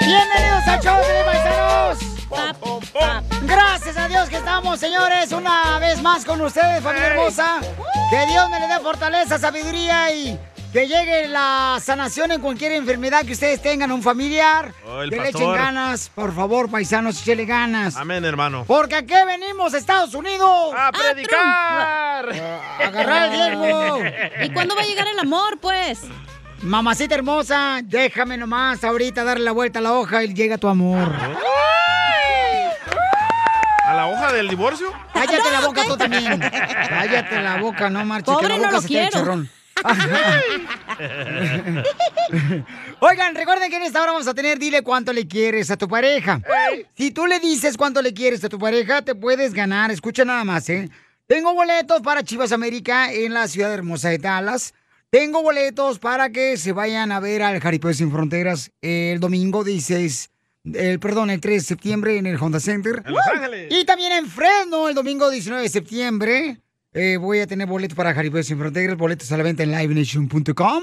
Bienvenidos a show de paisanos. Gracias a Dios que estamos, señores, una vez más con ustedes, familia hermosa. Que Dios me le dé fortaleza, sabiduría y que llegue la sanación en cualquier enfermedad que ustedes tengan, un familiar. Oh, que le echen ganas, por favor, paisanos, échele ganas. Amén, hermano. Porque aquí venimos, Estados Unidos. ¡A predicar! A agarrar el diezmo. ¿Y cuándo va a llegar el amor, pues? Mamacita hermosa, déjame nomás ahorita darle la vuelta a la hoja y llega tu amor. ¿A la hoja del divorcio? Cállate la boca tú también. Cállate la boca, no marches, que Pobre, la no lo se te quiero. chorrón. Oigan, recuerden que en esta hora vamos a tener dile cuánto le quieres a tu pareja. Si tú le dices cuánto le quieres a tu pareja, te puedes ganar. Escucha nada más, ¿eh? Tengo boletos para Chivas América en la ciudad hermosa de Dallas. Tengo boletos para que se vayan a ver al Jaripeo Sin Fronteras el domingo 16, el, perdón, el 3 de septiembre en el Honda Center. En Los Ángeles. Y también en Fresno, el domingo 19 de septiembre, eh, voy a tener boletos para Jaripeo Sin Fronteras, boletos a la venta en livenation.com.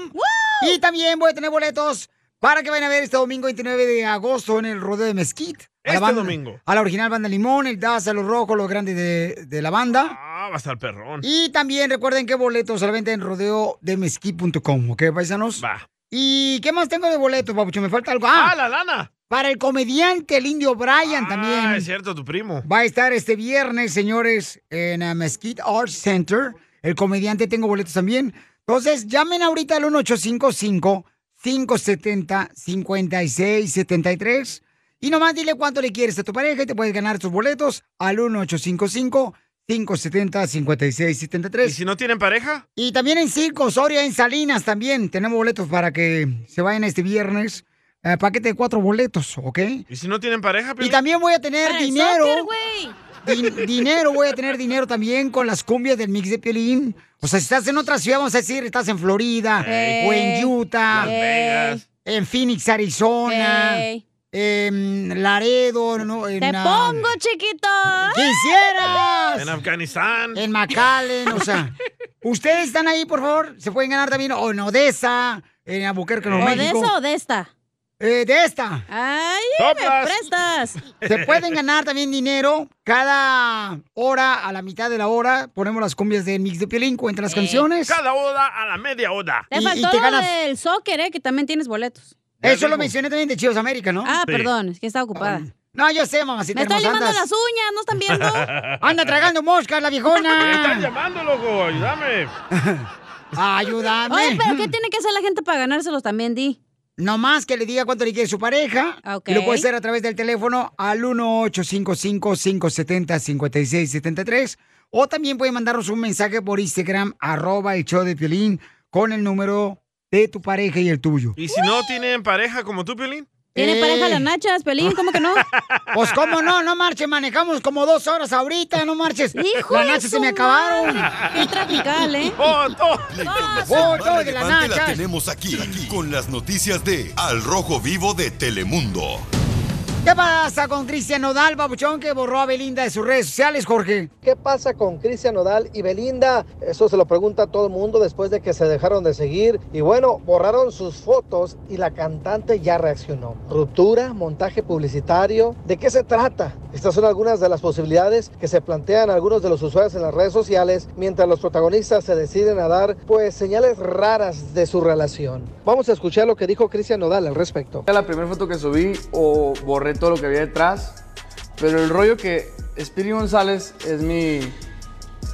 Y también voy a tener boletos para que vayan a ver este domingo 29 de agosto en el Rodeo de Mesquite. A la Este banda- domingo. A la original banda Limón, el Daza, los rojos, los grandes de, de la banda. Ah, va a estar perrón. Y también recuerden que boletos a la venta en rodeodemesquite.com, ¿ok, paisanos? Va. ¿Y qué más tengo de boletos, papucho? ¿Me falta algo? Ah, ¡Ah, la lana! para el comediante, el indio Brian también. Ah, es cierto, tu primo. Va a estar este viernes, señores, en uh, Mesquite Arts Center. El comediante, tengo boletos también. Entonces, llamen ahorita al 1855-570-5673. Y nomás dile cuánto le quieres a tu pareja y te puedes ganar tus boletos al 1855-570-5673. ¿Y si no tienen pareja? Y también en Circo, Soria, en Salinas también. Tenemos boletos para que se vayan este viernes. Eh, paquete de cuatro boletos, ¿ok? ¿Y si no tienen pareja, Y también voy a tener dinero. soccer, dinero, voy a tener dinero también con las cumbias del mix de Piolín. O sea, si estás en otra ciudad, vamos a decir, estás en Florida, o en Utah, Las Vegas. en Phoenix, Arizona, Ey. En Laredo, no, en, Te pongo, chiquito. ¡Quisieras! En Afganistán. En McAllen, o sea. Ustedes están ahí, por favor. Se pueden ganar también, o en Odessa, en Albuquerque, Nuevo ¿O de México. esa o de esta? Eh, de esta. Ay, me prestas. Se pueden ganar también dinero cada hora, a la mitad de la hora. Ponemos las cumbias del mix de Piolín, cuentan las Eh, canciones. Cada oda a la media oda. Te Y- y faltó te lo ganas- del soccer, ¿eh? Que también tienes boletos. Eso lo mencioné también de Chivas América, ¿no? Ah, Sí. perdón, es que estaba ocupada. No, yo sé, mamacita Me está hermosa, limando las uñas, ¿no están viendo? Anda tragando moscas, la Me están viejona. llamando, loco. Ayúdame. Ayúdame. Oye, pero ¿qué tiene que hacer la gente para ganárselos también, Di? No más que le diga cuánto le quiere su pareja. Ok. Y lo puede hacer a través del teléfono al 1855-570-5673. O también puede mandarnos un mensaje por Instagram, arroba el show de Piolín, con el número de tu pareja y el tuyo. ¿Y si no tienen pareja como tú, Piolín? ¿Tiene Eh. pareja las nachas, Pelín? ¿Cómo que no? Pues cómo no, no marches, manejamos como dos horas ahorita, no marches. Hijo Las nachas se me acabaron. Qué trafical, ¿eh? ¡Foto! La Oh, más todo de las relevante la nachas. tenemos aquí, aquí, con las noticias de Al Rojo Vivo de Telemundo. ¿Qué pasa con Cristian Nodal, babuchón, que borró a Belinda de sus redes sociales, Jorge? ¿Qué pasa con Cristian Nodal y Belinda? Eso se lo pregunta a todo el mundo después de que se dejaron de seguir. Y bueno, borraron sus fotos y la cantante ya reaccionó. Ruptura, montaje publicitario. ¿De qué se trata? Estas son algunas de las posibilidades que se plantean algunos de los usuarios en las redes sociales mientras los protagonistas se deciden a dar pues señales raras de su relación. Vamos a escuchar lo que dijo Cristian Nodal al respecto. Era la primera foto que subí o borré todo lo que había detrás. Pero el rollo que Speedy González es mi.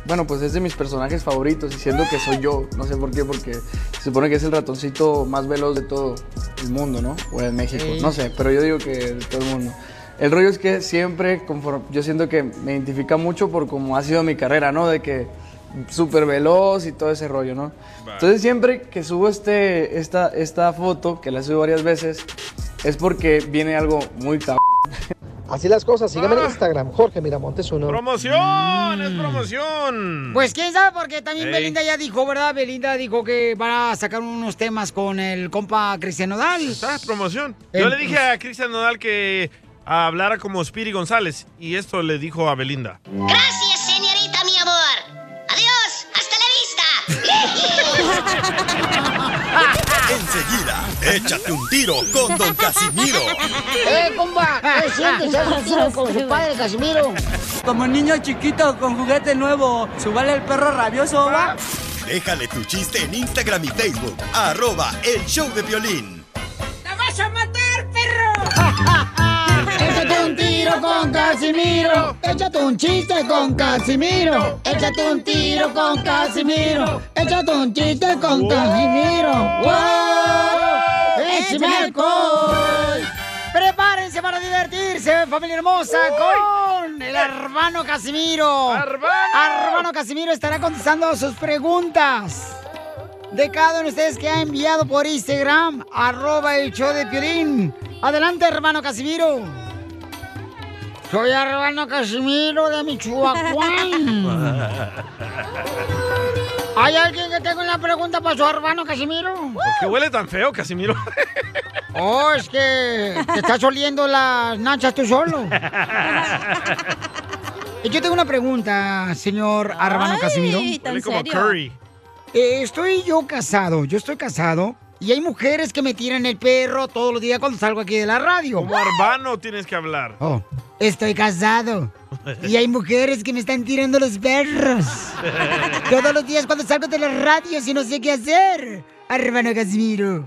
Bueno, pues es de mis personajes favoritos y siento que soy yo. No sé por qué, porque se supone que es el ratoncito más veloz de todo el mundo, ¿no? O de México. Sí. No sé, pero yo digo que de todo el mundo. El rollo es que siempre, conforme, yo siento que me identifica mucho por cómo ha sido mi carrera, ¿no? De que súper veloz y todo ese rollo, ¿no? Entonces siempre que subo este, esta, esta foto, que la subo varias veces, es porque viene algo muy cabrón. Así las cosas, síganme en Ah. Instagram, Jorge Miramontes uno. ¡Promoción! ¡Es promoción! Pues quién sabe, porque también Ey. Belinda ya dijo, ¿verdad? Belinda dijo que va a sacar unos temas con el compa Cristian Nodal. ¿Está? Promoción. Yo le dije a Cristian Nodal que hablara como Speedy González y esto le dijo a Belinda. Gracias, Enseguida, échate un tiro con Don Casimiro. ¡Eh, compa! ¿Qué sientes? ¿Haz un tiro con su padre, Casimiro? Como niño chiquito con juguete nuevo, ¿subale el perro rabioso, va? Déjale tu chiste en Instagram y Facebook. Arroba El Show de Violín. Tiro con Casimiro. Échate un chiste con Casimiro. Échate un tiro con Casimiro. Échate un chiste con Casimiro. ¡Wow! ¡Échame alcohol! Prepárense para divertirse, familia hermosa, con el hermano Casimiro. ¡Hermano! Hermano Casimiro estará contestando sus preguntas de cada uno de ustedes que ha enviado por Instagram, arroba el show de Piolín. Adelante, hermano Casimiro. Soy hermano Casimiro de Michoacán. ¿Hay alguien que tenga una pregunta para su hermano Casimiro? ¿Por qué huele tan feo, Casimiro? Oh, es que te estás oliendo las nachas tú solo. Y Yo tengo una pregunta, señor Ay, Casimiro. ¿tan Huele como serio? curry. Eh, estoy yo casado, yo estoy casado y hay mujeres que me tiran el perro todos los días cuando salgo aquí de la radio. Como Arbano tienes que hablar. Oh, estoy casado y hay mujeres que me están tirando los perros. Todos los días cuando salgo de la radio y no sé qué hacer, hermano Casimiro.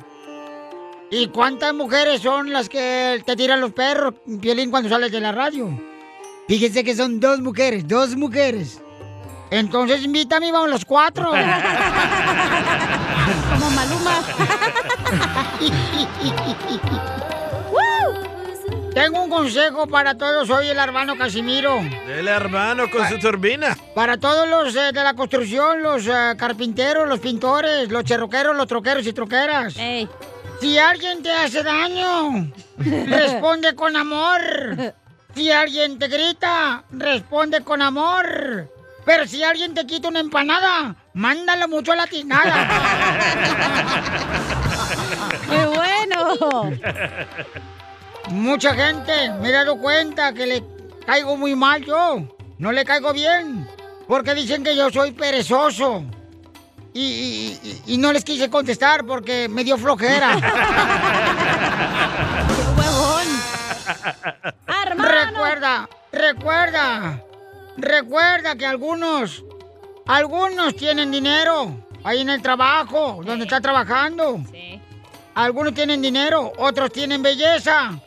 ¿Y cuántas mujeres son las que te tiran los perros, Violín, cuando sales de la radio? Fíjense que son dos mujeres, dos mujeres. Entonces invítame y vamos los cuatro. Como Maluma. Tengo un consejo para todos, soy el hermano Casimiro. Dele Arbano con su turbina. Para todos los eh, de la construcción, los eh, carpinteros, los pintores, los cherroqueros, los troqueros y troqueras. Ey. Si alguien te hace daño, responde con amor. Si alguien te grita, responde con amor. Pero si alguien te quita una empanada, mándalo mucho a la tinada. ¡Qué bueno! Mucha gente me he dado cuenta que le caigo muy mal yo. No le caigo bien. Porque dicen que yo soy perezoso. Y, y- y- y no les quise contestar porque me dio flojera. ¡Qué huevón! ¡Hermano! recuerda, recuerda, recuerda que algunos, algunos tienen dinero ahí en el trabajo, donde está trabajando. Sí. Algunos tienen dinero, otros tienen belleza.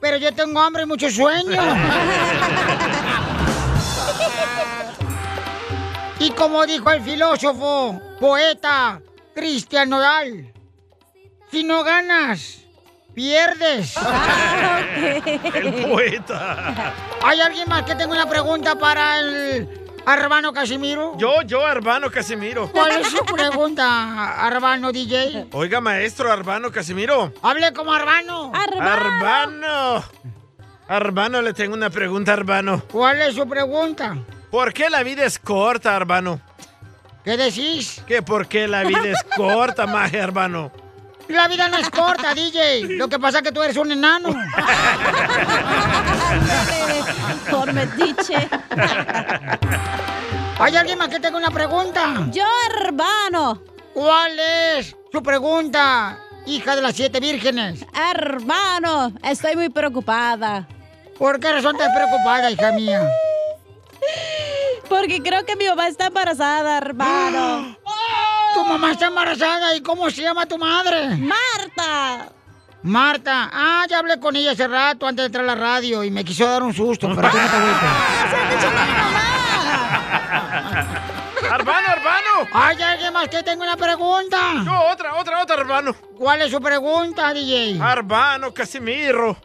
Pero yo tengo hambre y mucho sueño. y como dijo el filósofo, poeta Cristian Nodal, si no ganas, pierdes. El poeta. ¿Hay alguien más que tenga una pregunta para el hermano Casimiro? Yo, yo, Arbano Casimiro. ¿Cuál es su pregunta, hermano DJ? Oiga, maestro Arbano Casimiro. Hable como hermano. Arbano. Arbano, le tengo una pregunta, Arbano. ¿Cuál es su pregunta? ¿Por qué la vida es corta, Arbano? ¿Qué decís? ¿Qué por qué la vida es corta, maje, Arbano? La vida no es corta, DJ. Lo que pasa es que tú eres un enano. Por metiche. ¿Hay alguien más que tenga una pregunta? Yo, hermano. ¿Cuál es su pregunta, hija de las siete vírgenes? Hermano, estoy muy preocupada. ¿Por qué razón estás preocupada, hija mía? Porque creo que mi mamá está embarazada, hermano. Mamá está embarazada y ¿cómo se llama tu madre? ¡Marta! Marta. Ah, ya hablé con ella hace rato antes de entrar a la radio y me quiso dar un susto, pero tú no te. Arbano, Arbano. ¿Hay alguien más que tenga una pregunta? Yo, otra, otra, otra, Arbano. ¿Cuál es su pregunta, DJ? Arbano Casimiro.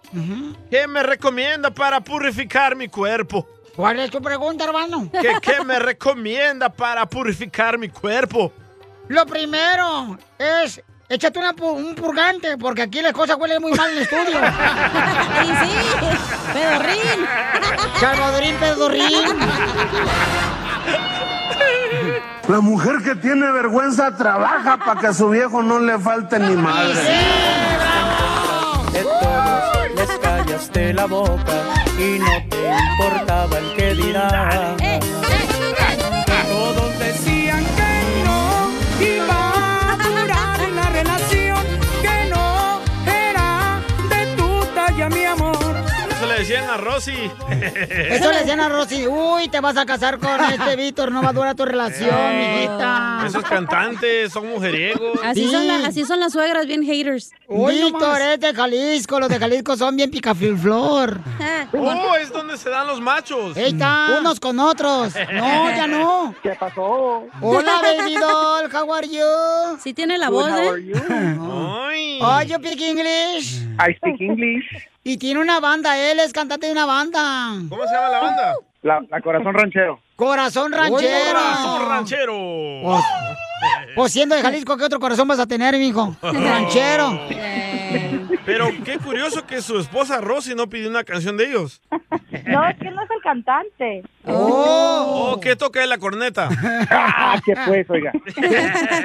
¿Qué me recomienda para purificar mi cuerpo? ¿Cuál es tu pregunta, hermano? ¿Qué, qué me recomienda para purificar mi cuerpo? Lo primero es échate una un purgante, porque aquí las cosas huelen muy mal en el estudio. Y sí, pedorrín. Salvadorín Pedorrín. La mujer que tiene vergüenza trabaja para que a su viejo no le falte ni madre. De todos les callaste la boca y no te importaba el que dirá. Todos decían a Rosy. Eso le decían a Rosy, uy, te vas a casar con este Víctor, no va a durar tu relación, mijita. Esos cantantes son mujeriegos. Así, son la- así son las suegras, bien haters. Víctor es de Jalisco, los de Jalisco son bien picafilflor. Oh, es donde se dan los machos. Ahí está. Unos con otros. No, ya no. ¿Qué pasó? Hola, baby doll, how are you? Sí tiene la Good, voz, how ¿eh? are you? Ay. Oh, you speak English? I speak English. Y tiene una banda, él es cantante de una banda. ¿Cómo se llama la banda? La, la Corazón Ranchero. Corazón ranchero. Corazón ranchero. Pues, pues siendo de Jalisco, ¿qué otro corazón vas a tener, mijo? Ranchero. Pero qué curioso que su esposa Rosy no pidió una canción de ellos. No, es que él no es el cantante. Oh, ¿qué toca la corneta? Ah, ¿qué pues, oiga?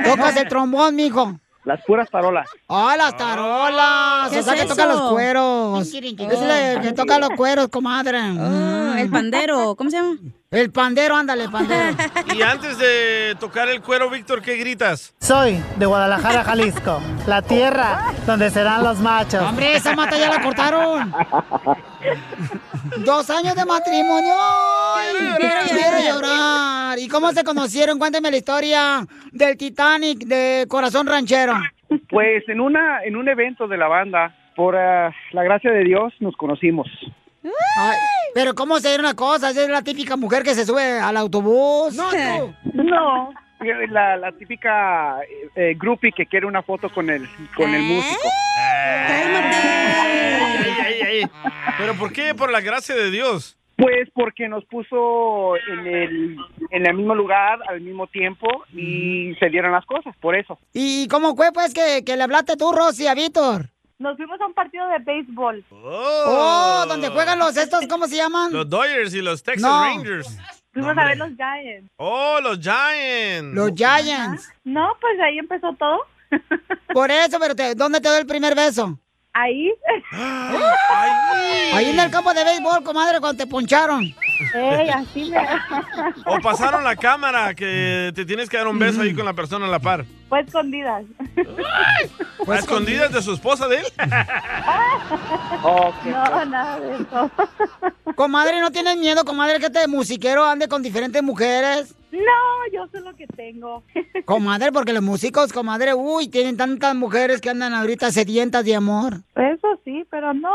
Tocas el trombón, mijo. Las puras tarolas. ¡Ah, las tarolas! ¿Qué o sea, es que toca eso? los cueros. Es el que toca los cueros, comadre. Oh, el pandero, ¿cómo se llama? El pandero, ándale, pandero. Y antes de tocar el cuero, Víctor, ¿qué gritas? Soy de Guadalajara, Jalisco, la tierra donde serán los machos. Hombre, esa mata ya la cortaron. Dos años de matrimonio. Ay, quiero llorar. ¿Y cómo se conocieron? Cuénteme la historia del Titanic de Corazón Ranchero. Pues en una en un evento de la banda, por ah, la gracia de Dios, nos conocimos. Ay, pero ¿cómo se dieron las cosas? Es la típica mujer que se sube al autobús. No. No. La, la típica eh, eh, groupie que quiere una foto con el con el músico. Ay, ay, ay. ¿Pero por qué? Por la gracia de Dios. Pues porque nos puso en el en el mismo lugar al mismo tiempo y se dieron las cosas, por eso. ¿Y cómo fue, pues, que, que le hablaste tú, Rosy, a Víctor? Nos fuimos a un partido de béisbol. Oh, donde juegan los estos, ¿cómo se llaman? Los Dodgers y los Texas No. Rangers. Fuimos a ver los Giants. Oh, los Giants. Los Giants. No, pues ahí empezó todo. Por eso, pero te- ¿dónde te dio el primer beso? Ahí. Ahí en el campo de béisbol, comadre, cuando te poncharon. Ey, así me... O pasaron la cámara que te tienes que dar un beso ahí con la persona a la par. Fue escondidas. ¿A escondidas de su esposa de él? No, nada de eso. Comadre, ¿no tienes miedo, comadre, que este musiquero ande con diferentes mujeres? No, yo sé lo que tengo. Comadre, porque los músicos, comadre, uy, tienen tantas mujeres que andan ahorita sedientas de amor. Eso sí, pero no.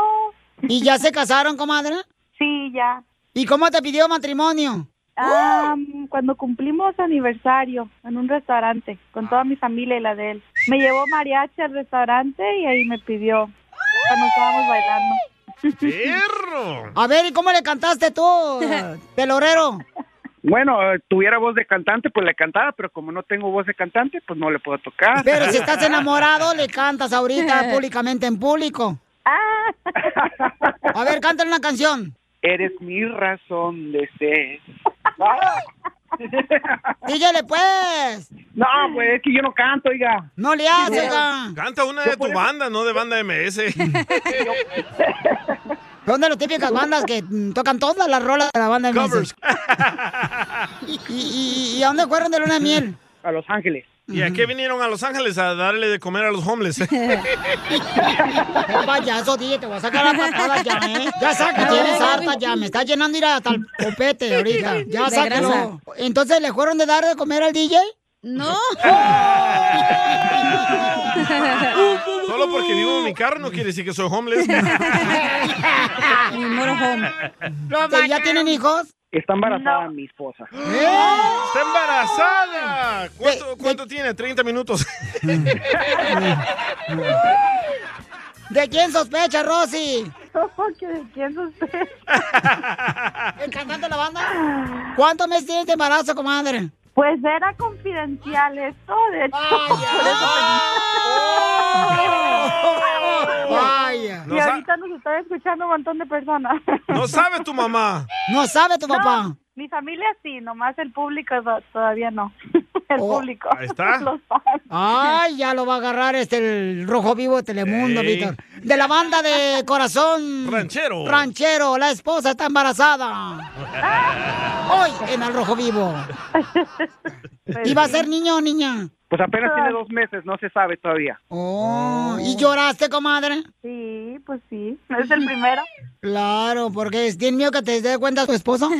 ¿Y ya se casaron, comadre? Sí, ya. ¿Y cómo te pidió matrimonio? Ah, cuando cumplimos aniversario en un restaurante con toda mi familia y la de él. Me llevó mariachi al restaurante y ahí me pidió cuando estábamos bailando. ¡Perro! A ver, ¿y cómo le cantaste tú, telorero? Bueno, eh, tuviera voz de cantante, pues le cantaba, pero como no tengo voz de cantante, pues no le puedo tocar. Pero si estás enamorado, le cantas ahorita públicamente en público. A ver, cántale una canción. Eres mi razón de ser. Dígale, pues. No, pues es que yo no canto, oiga. No le haces, oiga. Canta una de tu banda, no de banda MS. Son de las típicas bandas que mm, tocan todas las rolas de la banda de Covers. ¿Y, y, y a dónde fueron de luna de miel? A Los Ángeles. ¿Y a qué vinieron a Los Ángeles? A darle de comer a los homeless. Qué payaso, dije, te voy a sacar la patada ya, ¿eh? Ya saca, tienes harta ya, me está llenando ir hasta el copete ahorita. Ya sácalo. Entonces, ¿le fueron de dar de comer al DJ? No. Solo porque vivo en mi carro no quiere decir que soy homeless. Mi home. ¿Que ¿Ya tienen hijos? Está embarazada mi esposa. ¡Está embarazada! ¿Cuánto, cuánto tiene? ¿30 minutos? ¿De quién sospecha, Rosy? ¿De quién sospecha? ¿El cantante de la banda? ¿Cuántos meses tienes de embarazo, comadre? Pues era confidencial esto, de hecho. Vaya. Y ahorita nos está escuchando un montón de personas. No sabe tu mamá. No sabe tu papá. No, mi familia sí, nomás el público to- todavía no. El Oh, público. ahí está. Los fans. Ay, ya lo va a agarrar este el rojo vivo de Telemundo. Víctor. De la banda de Corazón Ranchero. Ranchero, la esposa está embarazada. Hoy en el rojo vivo. ¿Y va a ser niño o niña? Pues apenas tiene dos meses, no se sabe todavía. Oh, ¿y lloraste, comadre? Sí, pues sí. Es el primero. Claro, porque tiene miedo que te dé cuenta tu esposo.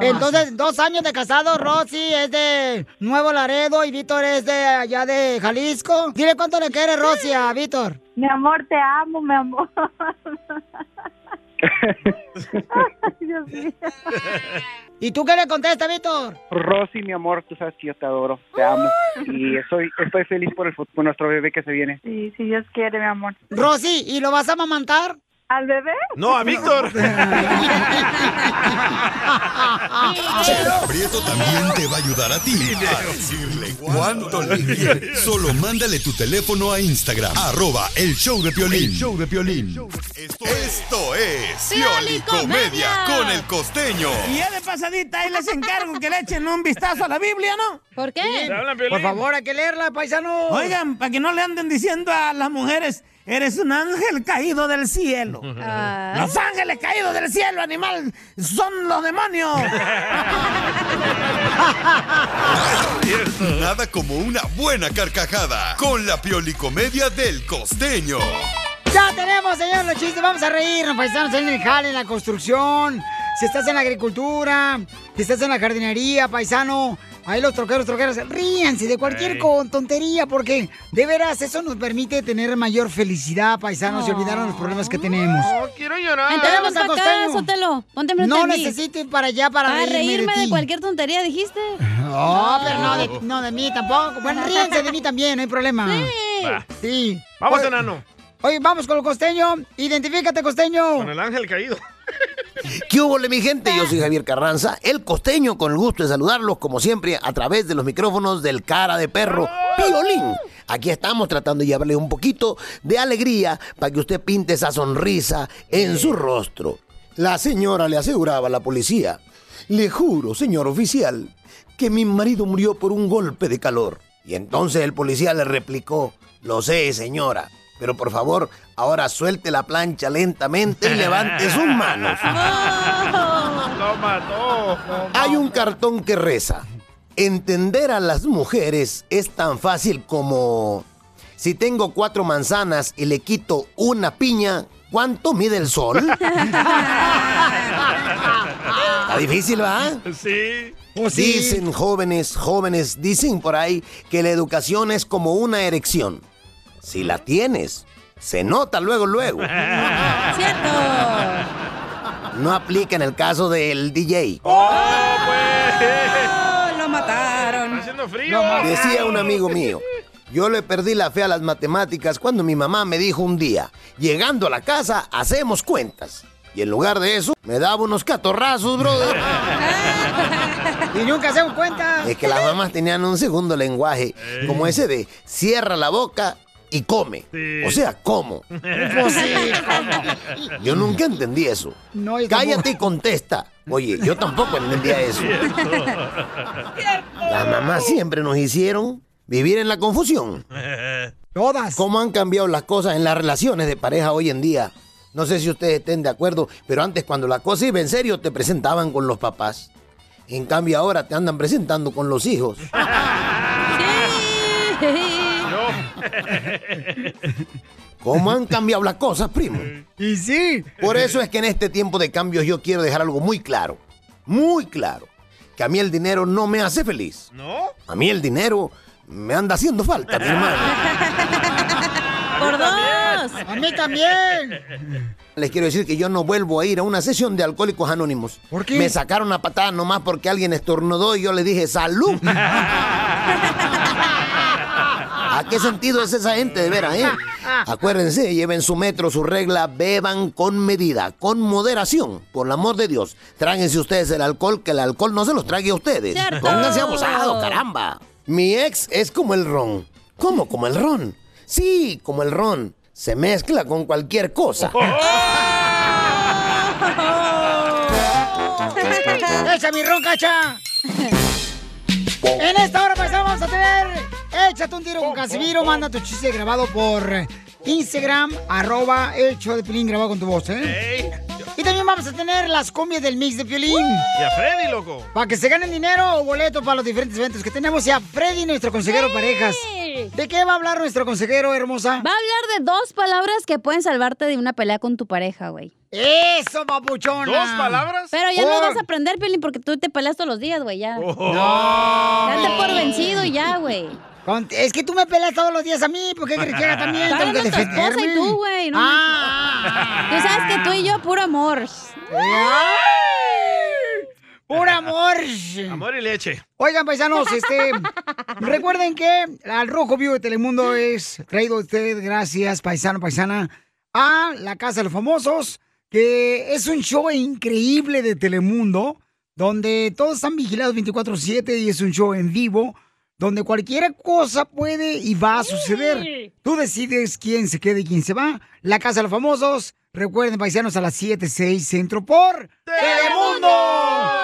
Entonces, dos años de casado, Rosy es de Nuevo Laredo y Víctor es de allá de Jalisco. Dile cuánto le quiere Rosy a Víctor. Mi amor, te amo, mi amor. Ay, Dios mío. ¿Y tú qué le contestas, Víctor? Rosy, mi amor, tú sabes que yo te adoro, te amo. Y estoy, estoy feliz por, el, por nuestro bebé que se viene. Sí, si Dios quiere, mi amor. Rosy, ¿y lo vas a amamantar? ¿Al bebé? No, a Víctor. Prieto también te va a ayudar a ti a decirle cuánto le quieres. Solo mándale tu teléfono a Instagram, arroba el show de Piolín. El show de Piolín. Esto, esto es Pioli Comedia con el costeño. Y ya de pasadita, ahí les encargo que le echen un vistazo a la Biblia, ¿no? ¿Por qué? Por favor, hay que leerla, paisano. Oigan, para que no le anden diciendo a las mujeres, eres un ángel caído del cielo. Los ángeles caídos del cielo, animal, son los demonios. Nada como una buena carcajada con la Pioli Comedia del costeño. Ya tenemos, señor, los chistes. Vamos a reírnos, paisanos, en el jale, en la construcción. Si estás en la agricultura, si estás en la jardinería, paisano. Ahí los troqueros, troqueras, ríanse de cualquier con tontería, porque de veras eso nos permite tener mayor felicidad, paisanos, y olvidar los problemas que tenemos. No, quiero llorar. Entonces, para acá, costeño. Sotelo. Ponte enfrente No para allá para Ah, reírme, reírme de, cualquier tontería, dijiste. No, pero no de, no de mí tampoco. Bueno, ríense de mí también, no hay problema. Sí. Sí. Vamos, enano. Oye, vamos con el costeño. Identifícate, costeño. Con el ángel caído. ¿Qué hubo, mi gente? Yo soy Javier Carranza, el costeño, con el gusto de saludarlos, como siempre, a través de los micrófonos del cara de perro Piolín. Aquí estamos tratando de llevarle un poquito de alegría para que usted pinte esa sonrisa en su rostro. La señora le aseguraba a la policía, le juro, señor oficial, que mi marido murió por un golpe de calor. Y entonces el policía le replicó, lo sé, señora, pero por favor, ahora suelte la plancha lentamente y levante sus manos. Lo mató. Hay un cartón que reza. Entender a las mujeres es tan fácil como si tengo cuatro manzanas y le quito una piña, ¿cuánto mide el sol? Está difícil, ¿va? Sí. Dicen jóvenes, jóvenes, dicen por ahí que la educación es como una erección. Si la tienes, se nota luego, luego. Cierto. No aplica en el caso del DJ. ¡Oh, pues! Oh, lo mataron. Está haciendo frío. Decía un amigo mío, yo le perdí la fe a las matemáticas cuando mi mamá me dijo un día, llegando a la casa, hacemos cuentas. Y en lugar de eso, me daba unos catorrazos, brother. Y nunca hacemos cuenta. Es que las mamás tenían un segundo lenguaje, como ese de cierra la boca y come. Sí. O sea, ¿cómo? Pues sí, ¿cómo? Yo nunca entendí eso. No, Cállate y contesta. Oye, yo tampoco entendía eso. Las mamás siempre nos hicieron vivir en la confusión. Todas. ¿Cómo han cambiado las cosas en las relaciones de pareja hoy en día? No sé si ustedes estén de acuerdo, pero antes cuando la cosa iba en serio te presentaban con los papás. En cambio ahora te andan presentando con los hijos. ¿Cómo han cambiado las cosas, primo? Y sí. Por eso es que en este tiempo de cambios yo quiero dejar algo muy claro. Muy claro. Que a mí el dinero no me hace feliz. ¿No? A mí el dinero me anda haciendo falta, mi hermano. Por dos. A mí también. Les quiero decir que yo no vuelvo a ir a una sesión de alcohólicos anónimos. ¿Por qué? Me sacaron a patada nomás porque alguien estornudó y yo le dije salud. ¿A qué sentido es esa gente de veras, eh? Acuérdense, lleven su metro, su regla, beban con medida, con moderación, por el amor de Dios. Tráguense ustedes el alcohol, que el alcohol no se los trague a ustedes. Cierto. Pónganse abusados, caramba. Mi ex es como el ron. ¿Cómo como el ron? Sí, como el ron. Se mezcla con cualquier cosa. ¡Echa mi ron, cacha! En esta hora pues vamos a tener Échate un tiro con Casimiro, manda tu chiste grabado por Instagram, arroba el show de Pilín grabado con tu voz, ¿eh? Ey, yo, Y también vamos a tener las cumbias del mix de Piolín. Y a Freddy, loco. Para que se ganen dinero o boletos para los diferentes eventos que tenemos. Y a Freddy, nuestro consejero parejas. ¿De qué va a hablar nuestro consejero, hermosa? Va a hablar de dos palabras que pueden salvarte de una pelea con tu pareja, güey. ¡Eso, papuchona! ¿Dos palabras? Pero ya no Por- vas a aprender, Piolín, porque tú te peleas todos los días, güey, ya. No. Date por vencido y ya, güey. Con- Es que tú me peleas todos los días a mí, ¿por qué crees que también? Tengo que hablando tu defenderme. y tú, güey. No Ah. manches. Tú sabes que tú y yo, puro amor. ¡Puro amor! Amor y leche. Oigan, paisanos, este, recuerden que al Rojo Vivo de Telemundo es traído a usted, gracias, paisano, paisana, a la Casa de los Famosos, que es un show increíble de Telemundo, donde todos están vigilados 24/7 y es un show en vivo, donde cualquier cosa puede y va a suceder. Tú decides quién se queda y quién se va. La Casa de los Famosos, recuerden, paisanos, a las 7, 6 centro por Telemundo.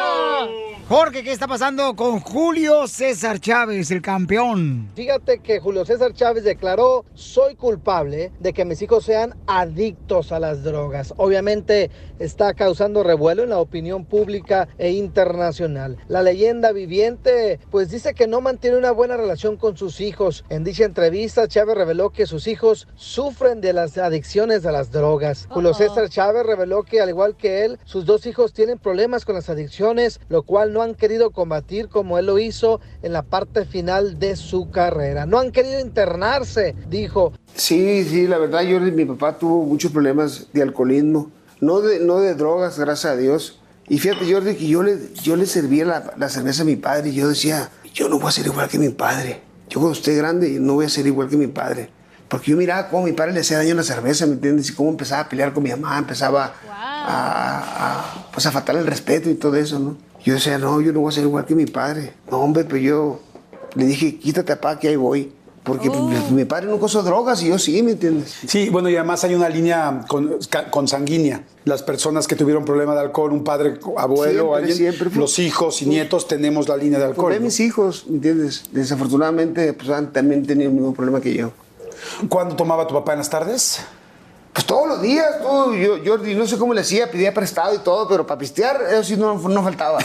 Jorge, ¿qué está pasando con Julio César Chávez, el campeón? Fíjate que Julio César Chávez declaró, soy culpable de que mis hijos sean adictos a las drogas. Obviamente está causando revuelo en la opinión pública e internacional. La leyenda viviente pues dice que no mantiene una buena relación con sus hijos. En dicha entrevista Chávez reveló que sus hijos sufren de las adicciones a las drogas. Julio César Chávez reveló que al igual que él, sus dos hijos tienen problemas con las adicciones, lo cual no han querido combatir como él lo hizo en la parte final de su carrera. No han querido internarse, dijo. Sí, sí, la verdad, yo, mi papá tuvo muchos problemas de alcoholismo, no de, no de drogas, gracias a Dios. Y fíjate, Jordi, que yo le, yo le servía la, la cerveza a mi padre y yo decía, yo no voy a ser igual que mi padre. Yo cuando esté grande no voy a ser igual que mi padre. Porque yo miraba cómo mi padre le hacía daño a la cerveza, ¿me entiendes? Y cómo empezaba a pelear con mi mamá, empezaba a, a, pues a faltar el respeto y todo eso, ¿no? Yo decía, no, yo no voy a ser igual que mi padre. No, hombre, pero yo le dije, quítate, papá, que ahí voy. Porque pues, mi padre nunca usó drogas y yo sí, ¿me entiendes? Sí, bueno, y además hay una línea con, consanguínea. Las personas que tuvieron problema de alcohol, un padre, abuelo, Siempre, alguien, siempre fue- los hijos y nietos tenemos la línea de Pues alcohol. ve mis hijos, ¿me entiendes? Desafortunadamente, pues han también tenido el mismo problema que yo. ¿Cuándo tomaba tu papá en las tardes? Pues todos los días, todo. Yo, yo no sé cómo le hacía, pedía prestado y todo, pero para pistear, eso sí no, no faltaba.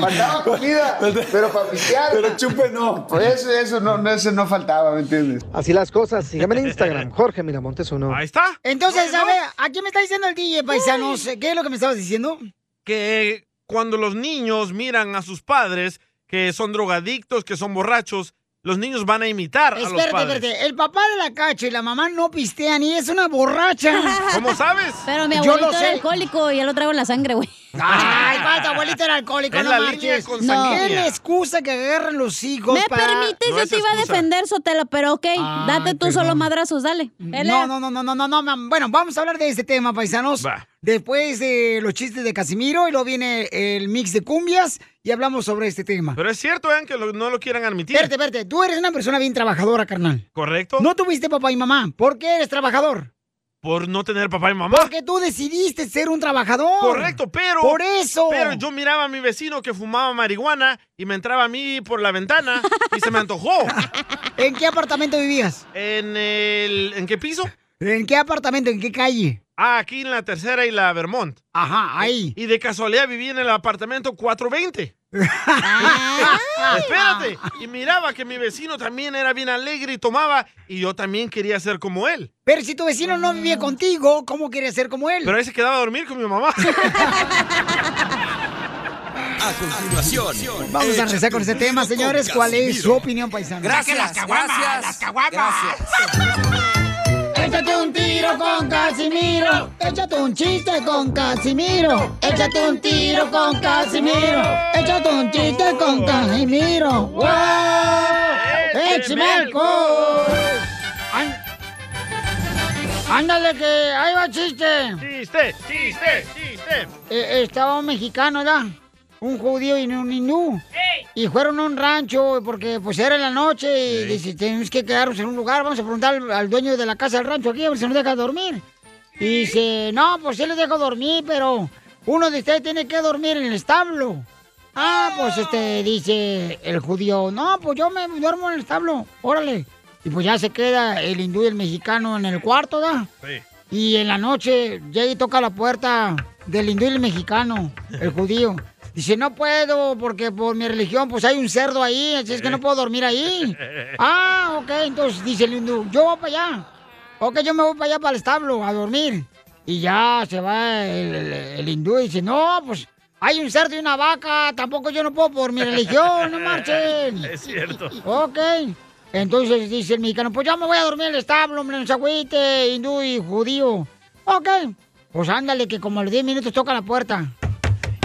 faltaba comida, pero para pistear. Pero chupe no. Pues eso, eso, no, no, eso no faltaba, ¿me entiendes? Así las cosas. Sígame en Instagram, Jorge Miramontes uno. Ahí está. Entonces, a ver, ¿a quién me está diciendo el DJ, paisanos? ¿Qué es lo que me estabas diciendo? Que cuando los niños miran a sus padres que son drogadictos, que son borrachos, los niños van a imitar a los Espérate, padres. espérate. El papá de la cacha y la mamá no pistean y es una borracha. ¿Cómo sabes? Pero mi Yo abuelito lo era sé. alcohólico y ya lo traigo en la sangre, güey. Ay, pa, tu abuelito era alcohólico, Es no la marches. línea No. ¿Qué excusa que agarran los hijos ¿Me para... permites? No Yo te iba a defender, Sotelo, pero ok, Ay, date tú perdón. solo madrazos, dale. No, no, no, no, no, no, no. Bueno, vamos a hablar de este tema, paisanos. Va. Después de los chistes de Casimiro y luego viene el mix de cumbias y hablamos sobre este tema. Pero es cierto, ¿eh? Que lo- no lo quieran admitir. Espérate, espérate. Tú eres una persona bien trabajadora, carnal. ¿Correcto? No tuviste papá y mamá. ¿Por qué eres trabajador? Por no tener papá y mamá. Porque tú decidiste ser un trabajador. Correcto, pero. Por eso. Pero yo miraba a mi vecino que fumaba marihuana y me entraba a mí por la ventana y se me antojó. ¿En qué apartamento vivías? ¿En el. ¿En qué piso? ¿En qué apartamento? ¿En qué calle? Ah, aquí en la tercera y la Vermont. Ajá, ahí. Y de casualidad viví en el apartamento 420. Espérate. Y miraba que mi vecino también era bien alegre y tomaba y yo también quería ser como él. Pero si tu vecino no vivía contigo, ¿cómo quieres ser como él? Pero ahí se quedaba a dormir con mi mamá. A continuación, Vamos a rezar con este tema, señores. ¿Cuál es su opinión, paisano? Gracias, las caguamas, gracias, las caguamas. gracias. Un tiro con Casimiro. Échate un chiste con Casimiro. Échate un tiro con Casimiro. Échate un chiste con Casimiro. ¡Wow! ¡Échame alcohol! Ay- Ándale, que ahí va chiste. Chiste, chiste, chiste. Eh, estaba un mexicano, ¿verdad? Un judío y un hindú. Y fueron a un rancho porque pues era la noche y dice, tenemos que quedarnos en un lugar, vamos a preguntar al, al dueño de la casa del rancho aquí a ver si nos deja dormir. Y dice, no, pues sí les dejo dormir, pero uno de ustedes tiene que dormir en el establo. Ah, pues este, dice el judío, no, pues yo me duermo en el establo, órale. Y pues ya se queda el hindú y el mexicano en el cuarto, ¿da? Sí. Y en la noche llega y toca la puerta del hindú y el mexicano, el judío. Dice, no puedo porque por mi religión pues hay un cerdo ahí, así es que no puedo dormir ahí. Ah, ok, entonces dice el hindú, yo voy para allá. Ok, yo me voy para allá para el establo a dormir. Y ya se va el, el- el hindú y dice, no, pues hay un cerdo y una vaca, tampoco yo no puedo por mi religión, no marchen. Es cierto. Ok. Entonces dice el mexicano, pues ya me voy a dormir en el establo, hombre, agüite, hindú y judío. Ok. Pues ándale, que como a los 10 minutos toca la puerta.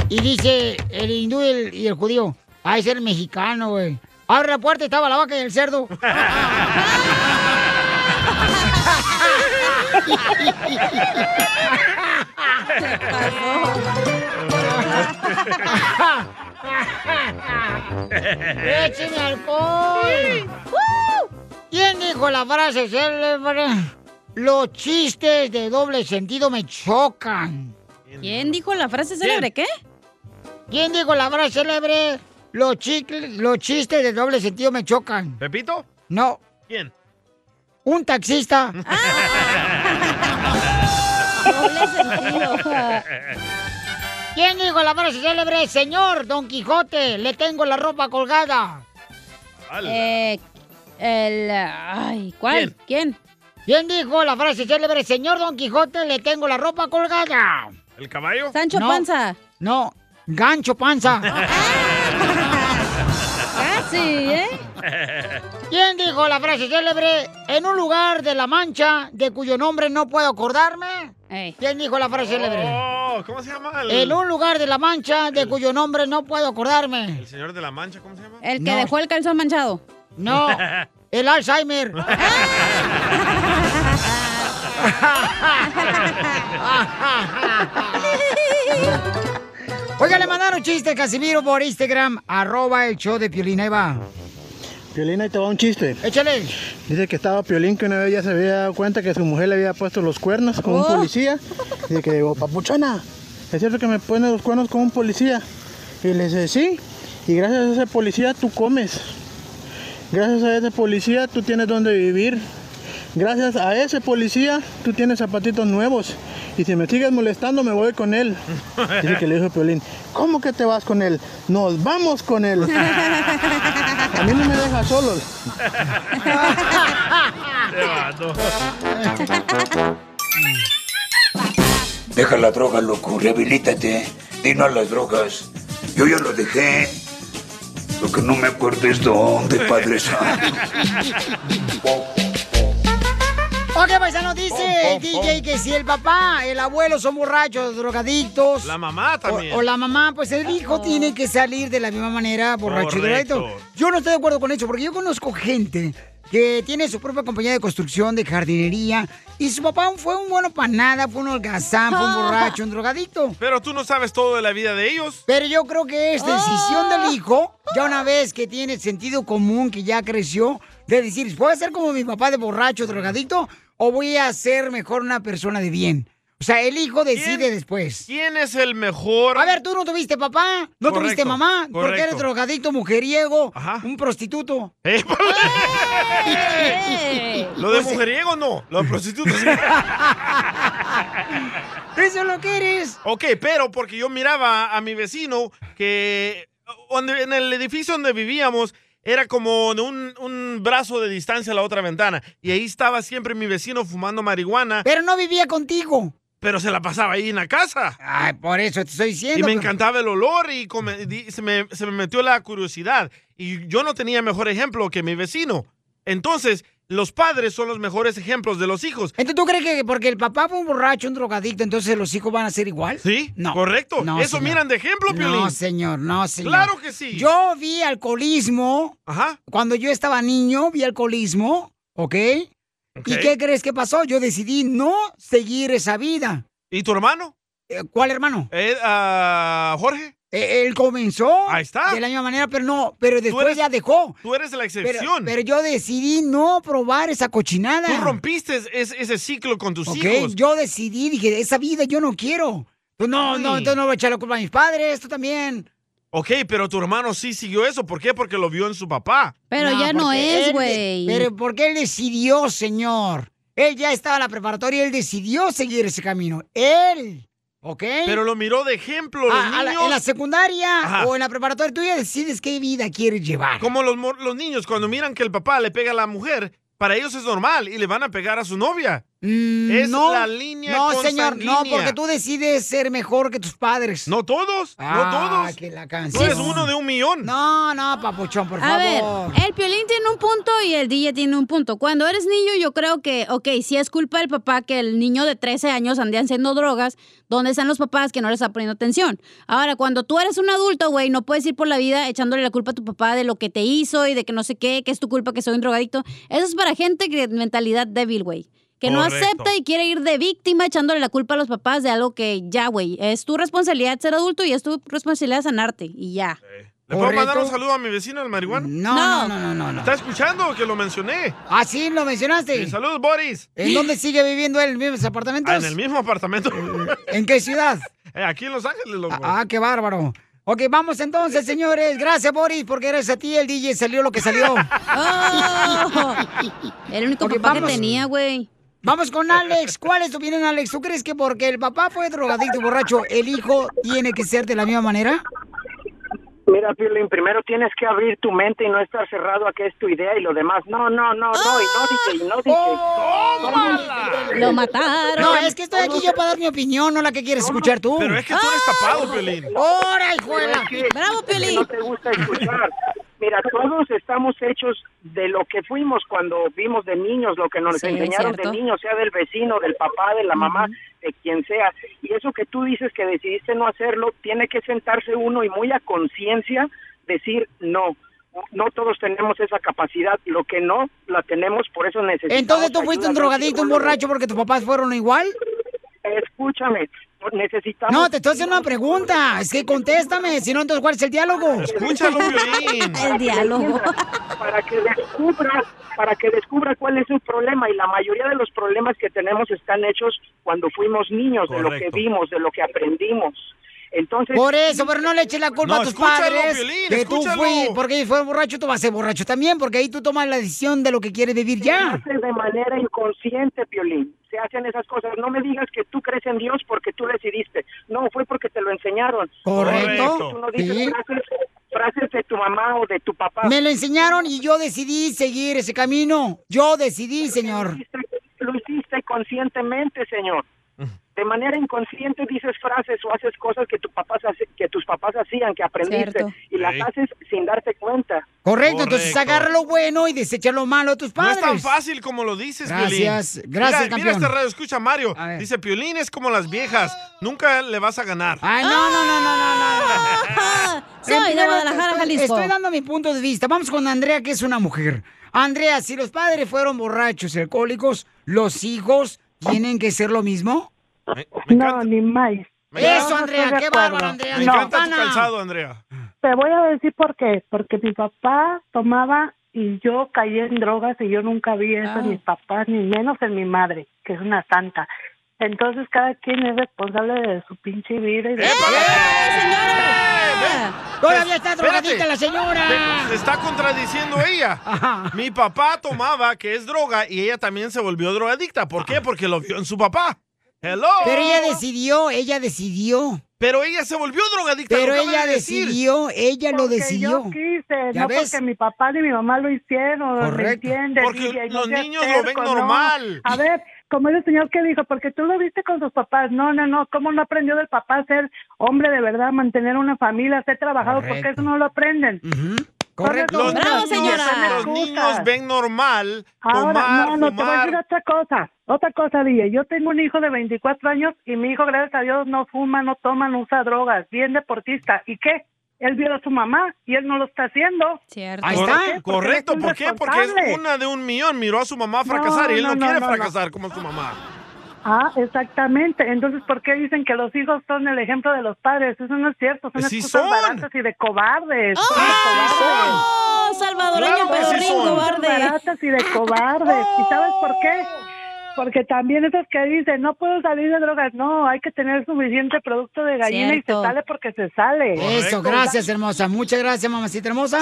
Y dice el hindú y el, y el judío, ah, es el mexicano, güey. Abre la puerta y estaba la vaca y el cerdo. ¡Écheme alcohol! ¿Quién dijo la frase célebre? Los chistes de doble sentido me chocan. ¿Quién dijo la frase célebre? ¿Qué? ¿Quién dijo la frase célebre? Los, chicle- los chistes de doble sentido me chocan. ¿Pepito? No, ¿Quién? un taxista. Doble sentido. ¿Quién dijo la frase célebre? Señor Don Quijote, le tengo la ropa colgada. Eh, el. Ay, ¿cuál? ¿Quién? ¿Quién dijo la frase célebre? Señor Don Quijote, le tengo la ropa colgada. ¿El caballo? Sancho No. Panza. No, gancho panza. Casi, ¿eh? ¿Quién dijo la frase célebre? En un lugar de la Mancha de cuyo nombre no puedo acordarme. ¿Quién dijo la frase célebre? Oh, ¿Cómo se llama? El, En un lugar de la Mancha de cuyo nombre no puedo acordarme. el señor de la mancha, ¿cómo se llama? El que No. dejó el calzón manchado. No, el Alzheimer. Oiga, le mandaron chiste, Casimiro, por Instagram, arroba el show de Piolín. Ahí va. Piolín, ahí te va un chiste. Échale. Dice que estaba Piolín que una vez ya se había dado cuenta que su mujer le había puesto los cuernos con un Oh. policía. Dice que digo, papuchona, ¿es cierto que me pone los cuernos con un policía? Y le dice, sí. Y gracias a ese policía tú comes. Gracias a ese policía tú tienes donde vivir. Gracias a ese policía tú tienes zapatitos nuevos. Y si me sigues molestando me voy con él. Dice que le dijo Piolín, ¿cómo que te vas con él? Nos vamos con él. A mí no me deja solo. Deja la droga, loco, rehabilítate. Di no a las drogas. Yo ya lo dejé. Lo que no me acuerdo es dónde, Padre Santo. Ok, paisano, dice el DJ que si el papá, el abuelo son borrachos, drogadictos. La mamá también. O, o la mamá, pues el hijo tiene que salir de la misma manera, borracho y drogadicto. Yo no estoy de acuerdo con eso, porque yo conozco gente que tiene su propia compañía de construcción, de jardinería, y su papá fue un bueno para nada, fue un holgazán, fue un borracho, un drogadicto. Pero tú no sabes todo de la vida de ellos. Pero yo creo que es decisión del hijo, ya una vez que tiene sentido común, que ya creció, de decir, ¿puedo ser como mi papá de borracho, drogadicto? ¿O voy a ser mejor una persona de bien? O sea, el hijo decide después. ¿Quién es el mejor? A ver, tú no tuviste papá, no Correcto, tuviste mamá, porque eres drogadicto, mujeriego, un prostituto. Eh, Lo de mujeriego no, lo de prostituta sí. Eso es lo que eres. Ok, pero porque yo miraba a mi vecino que en el edificio donde vivíamos era como de un, un brazo de distancia a la otra ventana. Y ahí estaba siempre mi vecino fumando marihuana. Pero no vivía contigo. Pero se la pasaba ahí en la casa. Ay, por eso te estoy diciendo. Y me encantaba el olor y come- di- se, me, se me metió la curiosidad. Y yo no tenía mejor ejemplo que mi vecino. Entonces, los padres son los mejores ejemplos de los hijos. Entonces, ¿tú crees que porque el papá fue un borracho, un drogadicto, entonces los hijos van a ser igual? Sí, no. correcto. No, Eso señor. miran de ejemplo, Piolín. No, señor, no, señor. Claro que sí. Yo vi alcoholismo. Ajá. Cuando yo estaba niño, vi alcoholismo, ¿ok? ¿Y qué crees que pasó? Yo decidí no seguir esa vida. ¿Y tu hermano? Eh, ¿Cuál hermano? Eh, ah, Jorge. Eh, él comenzó Ahí está. de la misma manera, pero no, pero después eres- ya dejó. Tú eres la excepción. pero yo decidí no probar esa cochinada. Tú rompiste es- ese ciclo con tus Ok, hijos. yo decidí, dije, esa vida yo no quiero. Tú no, no, Ay. tú no voy a echar la culpa a mis padres, tú también. Ok, pero tu hermano sí siguió eso. ¿Por qué? Porque lo vio en su papá. Pero ya no es, güey. Pero porque él decidió, señor. Él ya estaba en la preparatoria y él decidió seguir ese camino. Él. ¿Ok? Pero lo miró de ejemplo, los Ah, la- niños. en la secundaria Ajá. o en la preparatoria, tú ya decides qué vida quieres llevar. Como los, los niños, cuando miran que el papá le pega a la mujer, para ellos es normal y le van a pegar a su novia. Es Mm, no, la línea No, señor, no, porque tú decides ser mejor que tus padres. No todos, Ah, no todos. que la Tú eres uno de un millón. No, no, papuchón, por A favor. ver, el Piolín tiene un punto y el DJ tiene un punto. Cuando eres niño, yo creo que, ok, si es culpa del papá que el niño de 13 años ande haciendo drogas, ¿dónde están los papás que no les están poniendo atención? Ahora, cuando tú eres un adulto, güey, no puedes ir por la vida echándole la culpa a tu papá de lo que te hizo y de que no sé qué, que es tu culpa que soy un drogadicto. Eso es para gente que mentalidad débil, güey. Que no acepta y quiere ir de víctima echándole la culpa a los papás de algo que ya, güey, es tu responsabilidad ser adulto y es tu responsabilidad sanarte y ya. ¿Le puedo mandar un saludo a mi vecino, el marihuana? No, no, no, no, no. no. ¿Está escuchando que lo mencioné? Ah, sí, lo mencionaste. Sí, saludos, Boris. ¿En dónde sigue viviendo él? ¿En mismos apartamentos? Ah, en el mismo apartamento. ¿En qué ciudad? Eh, aquí en Los Ángeles, loco. Ah, qué bárbaro. Ok, vamos entonces, señores. Gracias, Boris, porque gracias a ti el DJ salió lo que salió. Oh, el único Ok, papá vamos. que tenía, güey. Vamos con Alex. ¿Cuál es tu opinión, Alex? ¿Tú crees que porque el papá fue drogadicto y borracho, el hijo tiene que ser de la misma manera? Mira, Piolín, primero tienes que abrir tu mente y no estar cerrado a que es tu idea y lo demás. No, no, no, no, y no dije, y no dije. Lo mataron. No, es que estoy aquí yo para dar mi opinión, no la que quieres escuchar tú. Pero es que tú eres tapado, Piolín. ¡Hora, hijuela! Es que- Bravo, que Piolín. No te gusta escuchar. Mira, todos estamos hechos de lo que fuimos cuando vimos de niños, lo que nos Sí, enseñaron de niños, sea del vecino, del papá, de la mamá, de quien sea. Y eso que tú dices que decidiste no hacerlo, tiene que sentarse uno y muy a conciencia decir no. No todos tenemos esa capacidad, lo que no la tenemos, por eso necesitamos. Entonces tú fuiste un ayuda, drogadicto, un borracho porque tus papás fueron igual. Escúchame, necesitamos. No, te estoy haciendo una pregunta. Es que contéstame, si no, entonces ¿cuál es el diálogo? Escúchalo. El diálogo. para que descubra para que descubra cuál es el problema y la mayoría de los problemas que tenemos están hechos cuando fuimos niños de lo que vimos de lo que aprendimos entonces Por eso, pero no le eches la culpa No, a tus padres. Que tú escúchalo. fui, porque ellos fueron borrachos, tú vas a ser borracho también, porque ahí tú tomas la decisión de lo que quieres vivir se ya. hace de manera inconsciente Piolín se hacen esas cosas no me digas que tú crees en Dios porque tú decidiste no fue porque te lo enseñaron Correcto. tú no dices Sí. frases, frases de tu mamá o de tu papá Me lo enseñaron y yo decidí seguir ese camino. Yo decidí, señor. lo hiciste conscientemente, señor. De manera inconsciente dices frases o haces cosas que, tu papás hace- que tus papás hacían, que aprendiste, Cierto. y las Sí. haces sin darte cuenta. Correcto, entonces agarra lo bueno y desecha lo malo de tus No padres. es tan fácil como lo dices, Piolín. Gracias, gracias, mira, campeón. Mira este radio, escucha Mario. A. Dice, Piolín es como las viejas. Nunca le vas a ganar. Ay, no, no, no, no, no, no. Soy de Guadalajara, estoy- Jalisco. Estoy dando mi punto de vista. Vamos con Andrea, que es una mujer. Andrea, si los padres fueron borrachos y alcohólicos, ¿los hijos tienen que ser lo mismo? Me, me No, ni más. Eso, No, Andrea, qué bárbaro, Andrea. me No. encanta tu Ana. calzado, Andrea. Te voy a decir por qué. Porque mi papá tomaba y yo caí en drogas y yo nunca vi eso Ah. en mis papás, ni menos en mi madre, que es una santa. Entonces cada quien es responsable de su pinche vida y de... Todavía está drogadita la señora. Se está contradiciendo ella. Ajá. Mi papá tomaba, que es droga, y ella también se volvió drogadicta. ¿Por qué? Porque lo vio en su papá. Hello. Pero ella decidió, ella decidió. Pero ella se volvió drogadicta. Pero lo ella de decidió, ella lo Porque decidió. yo quise, ¿Ya no ves? porque mi papá ni mi mamá lo hicieron, ¿me Correcto. entiendes? Porque los niños lo ven no. normal. A ver, como ese señor que dijo, porque tú lo viste con sus papás. No, no, no, ¿cómo no aprendió del papá a ser hombre de verdad, mantener una familia, ser trabajador? Porque eso no lo aprenden. Ujú. Correcto. Los, Bravo, niños, señora. los niños ven normal Ahora, tomar, no, no, te voy a decir otra cosa. Otra cosa, DJ. Yo tengo un hijo de 24 años y mi hijo, gracias a Dios, no fuma, no toma, no usa drogas. Bien deportista. ¿Y qué? Él vio a su mamá y él no lo está haciendo. Cierto. Ahí está. Correcto, ¿por qué? Porque es una de un millón. Miró a su mamá fracasar No, y él no, quiere no, no. fracasar como su mamá. Ah, exactamente. Entonces, ¿por qué dicen que los hijos son el ejemplo de los padres? Eso no es cierto. Son Sí son. baratas y de cobardes. Son de cobardes. ¡Oh! Salvadoreño Claro que sí pedorrín son. cobarde. baratas y de cobardes. ¿Y sabes por qué? Porque también esos que dicen, no puedo salir de drogas, no, hay que tener suficiente producto de gallina y se sale porque se sale. Eso, gracias, hermosa. Muchas gracias, mamacita hermosa.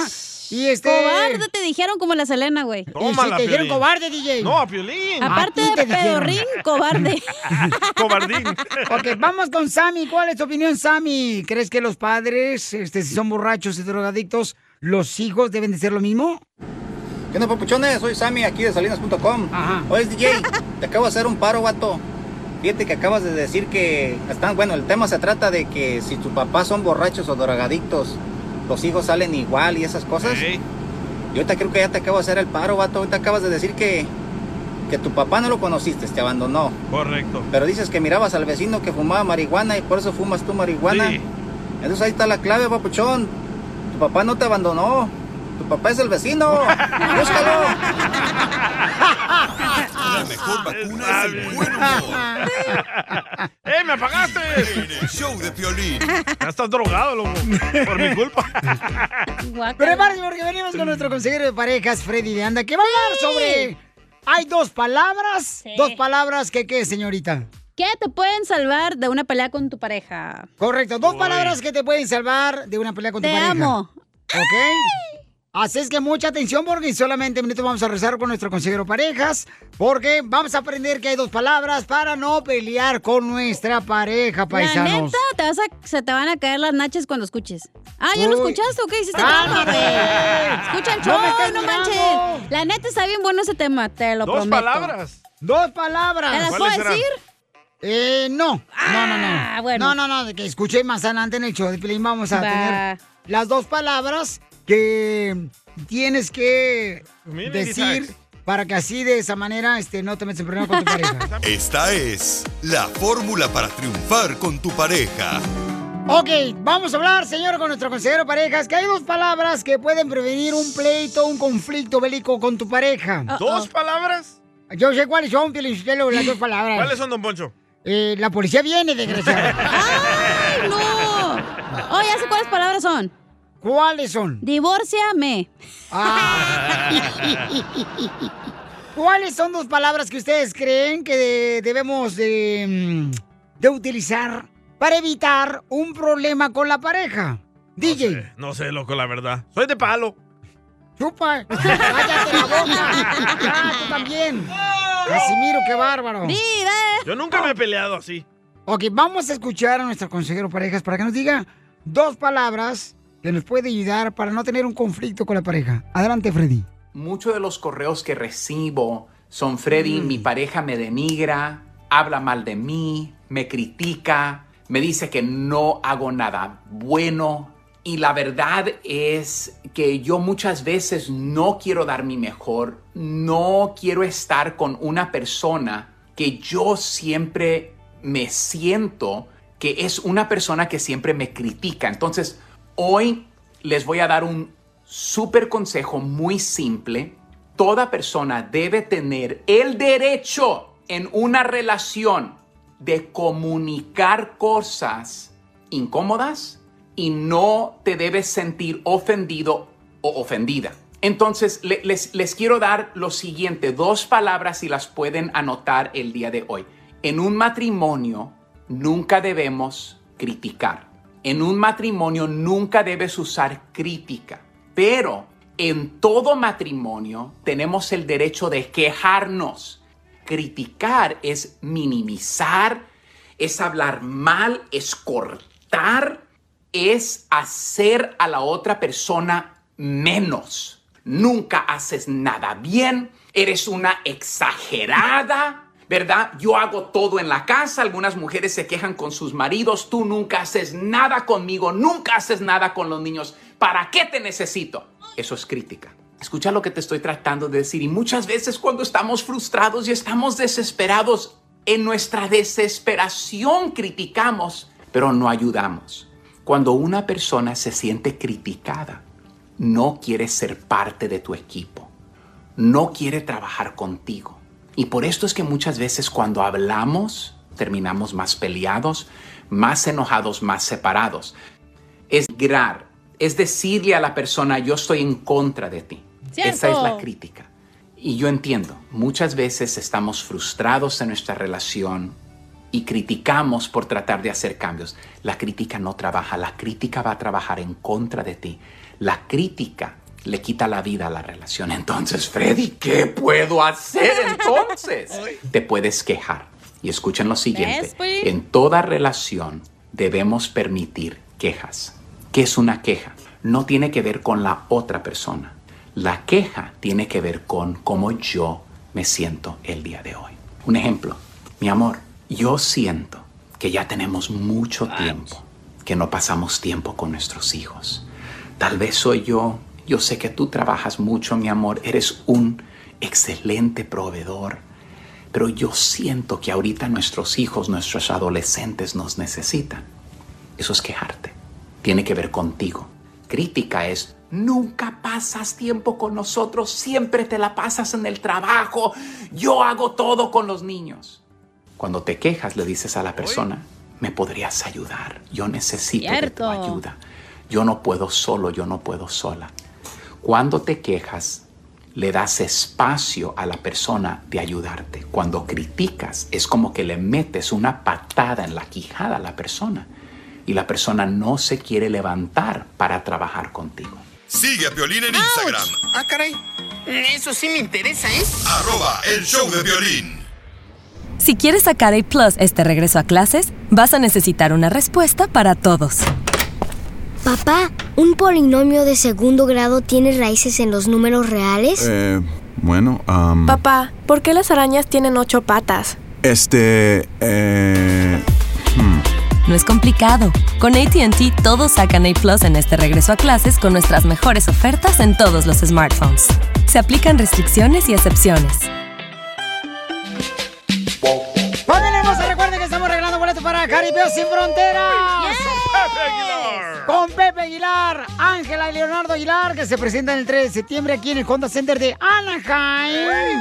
Y este. Cobarde te dijeron como la Selena, güey. Y si te dijeron cobarde, DJ. No, a Piolín. Aparte de te dijeron. pedorrín, cobarde. Cobardín. Ok, vamos con Sammy. ¿Cuál es tu opinión, Sammy? ¿Crees que los padres, este, si son borrachos y drogadictos, los hijos deben de ser lo mismo? ¿Qué onda, papuchones? Soy Sammy, aquí de salinas.com. Oye, DJ, te acabo de hacer un paro, vato. Fíjate que acabas de decir que están, bueno, el tema se trata de que si tus papás son borrachos o drogadictos, los hijos salen igual y esas cosas. Ey. Yo ahorita creo que ya te acabo de hacer el paro, vato. Ahorita acabas de decir que, que tu papá no lo conociste, te abandonó. Correcto. Pero dices que mirabas al vecino que fumaba marihuana y por eso fumas tú marihuana. Sí. Entonces ahí está la clave, papuchón. Tu papá no te abandonó. Tu papá es el vecino. Búscalo. La mejor vacuna es el buen humor. ¡Eh, me apagaste! El show de Piolín. Ya estás drogado, loco. Por mi culpa. Prepárense porque venimos con nuestro consejero de parejas, Freddy de Anda, que va a hablar sobre... Hay dos palabras, dos palabras que qué, señorita. ¿Qué te pueden salvar de una pelea con tu pareja? Correcto, dos palabras que te pueden salvar de una pelea con Te tu pareja. amo. ¿Ok? Así es que mucha atención porque en solamente minutos vamos a rezar con nuestro consejero parejas porque vamos a aprender que hay dos palabras para no pelear con nuestra pareja, La paisanos. neta, te vas a- se te van a caer las nachas cuando escuches. Ah, ¿ya lo Uy. escuchaste o qué hiciste? ¡Cálmate! trampa, güey? Escucha el No show, no mirando. manches. La neta está bien bueno ese tema, te lo Dos prometo. palabras. Dos palabras. ¿Te las puedo decir? Eh, no. no, no, no. Ah, bueno. No, no, no. de Que escuche más adelante en el show de Pilín vamos a Va. tener las dos palabras que tienes que decir para que así de esa manera este, no te metas en problema con tu pareja. Esta es la fórmula para triunfar con tu pareja. Ok, vamos a hablar, señor, con nuestro consejero de parejas, que hay dos palabras que pueden prevenir un pleito, un conflicto bélico con tu pareja. ¿Dos palabras? Yo sé cuáles son, Pielichotelo, las dos palabras. ¿Cuáles son, don Poncho? Eh, la policía viene, desgraciado. ¡Ay, no! Oh, ya sé cuáles palabras son. ¿Cuáles son? Divórciame. ¿Cuáles son dos palabras que ustedes creen que de- debemos de, mm, de utilizar para evitar un problema con la pareja? DJ. No sé, loco, la verdad. Soy de palo. Chupa. Cállate la boca. Ah, tú también. Casimiro, qué bárbaro. Yo nunca me he peleado así. Ok, vamos a escuchar a nuestro consejero parejas para que nos diga dos palabras que nos puede ayudar para no tener un conflicto con la pareja. Adelante, Freddy. Muchos de los correos que recibo son Freddy, mi pareja me denigra, habla mal de mí, me critica, me dice que no hago nada bueno. Y la verdad es que yo muchas veces no quiero dar mi mejor, no quiero estar con una persona que yo siempre me siento que es una persona que siempre me critica. Entonces, hoy les voy a dar un súper consejo muy simple. Toda persona debe tener el derecho en una relación de comunicar cosas incómodas y no te debes sentir ofendido o ofendida. Entonces, le- les, les quiero dar lo siguiente, dos palabras y las pueden anotar el día de hoy. En un matrimonio nunca debemos criticar. En un matrimonio nunca debes usar crítica. Pero en todo matrimonio tenemos el derecho de quejarnos. Criticar es minimizar, es hablar mal, es cortar, es hacer a la otra persona menos. Nunca haces nada bien, eres una exagerada, ¿verdad? Yo hago todo en la casa, algunas mujeres se quejan con sus maridos, tú nunca haces nada conmigo, nunca haces nada con los niños, ¿para qué te necesito? Eso es crítica. Escucha lo que te estoy tratando de decir y muchas veces cuando estamos frustrados y estamos desesperados, en nuestra desesperación criticamos, pero no ayudamos. Cuando una persona se siente criticada, no quiere ser parte de tu equipo, no quiere trabajar contigo. Y por esto es que muchas veces cuando hablamos terminamos más peleados, más enojados, más separados. Es grar, es decirle a la persona yo estoy en contra de ti. Cierto. Esa es la crítica. Y yo entiendo, muchas veces estamos frustrados en nuestra relación y criticamos por tratar de hacer cambios. La crítica no trabaja, la crítica va a trabajar en contra de ti. La crítica le quita la vida a la relación. Entonces, Freddy, ¿qué puedo hacer entonces? Te puedes quejar. Y escuchen lo siguiente. En toda relación debemos permitir quejas. ¿Qué es una queja? No tiene que ver con la otra persona. La queja tiene que ver con cómo yo me siento el día de hoy. Un ejemplo, mi amor, yo siento que ya tenemos mucho tiempo que no pasamos tiempo con nuestros hijos. Tal vez soy yo, yo sé que tú trabajas mucho, mi amor, eres un excelente proveedor, pero yo siento que ahorita nuestros hijos, nuestros adolescentes nos necesitan. Eso es quejarte. Tiene que ver contigo. Crítica es, nunca pasas tiempo con nosotros, siempre te la pasas en el trabajo, yo hago todo con los niños. Cuando te quejas le dices a la persona, me podrías ayudar, yo necesito de tu ayuda, yo no puedo solo, yo no puedo sola. Cuando te quejas, le das espacio a la persona de ayudarte. Cuando criticas, es como que le metes una patada en la quijada a la persona y la persona no se quiere levantar para trabajar contigo. Sigue a Piolín en Instagram, Ah, caray. Eso sí me interesa, ¿eh? arroba el show de violín. Si quieres sacar A Plus este regreso a clases, vas a necesitar una respuesta para todos. Papá, ¿un polinomio de segundo grado tiene raíces en los números reales? Eh, bueno, am, Papá, ¿por qué las arañas tienen ocho patas? este, eh, hmm. No es complicado. Con ATT todos sacan A Plus en este regreso a clases con nuestras mejores ofertas en todos los smartphones. Se aplican restricciones y excepciones. Familia hermosa, recuerden que estamos regalando boletos para Jaripeo Sin Fronteras. Aguilar, Ángela y Leonardo Aguilar, que se presentan el 3 de septiembre aquí en el Honda Center de Anaheim.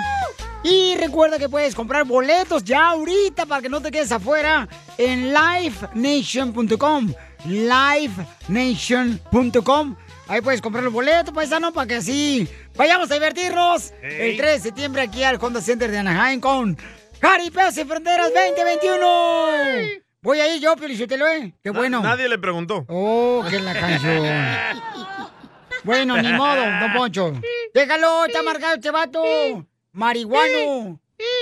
Y recuerda que puedes comprar boletos ya ahorita para que no te quedes afuera en livenation.com. livenation.com. Ahí puedes comprar los boletos, paisano, para que así vayamos a divertirnos el 3 de septiembre aquí al Honda Center de Anaheim con Jaripeo Sin Fronteras 2021. Voy a ir yo, Felicitelo, ¿eh? Qué bueno. Nadie le preguntó. Oh, que la canción. Bueno, ni modo, don Poncho. Déjalo, está amargado este vato. Marihuano.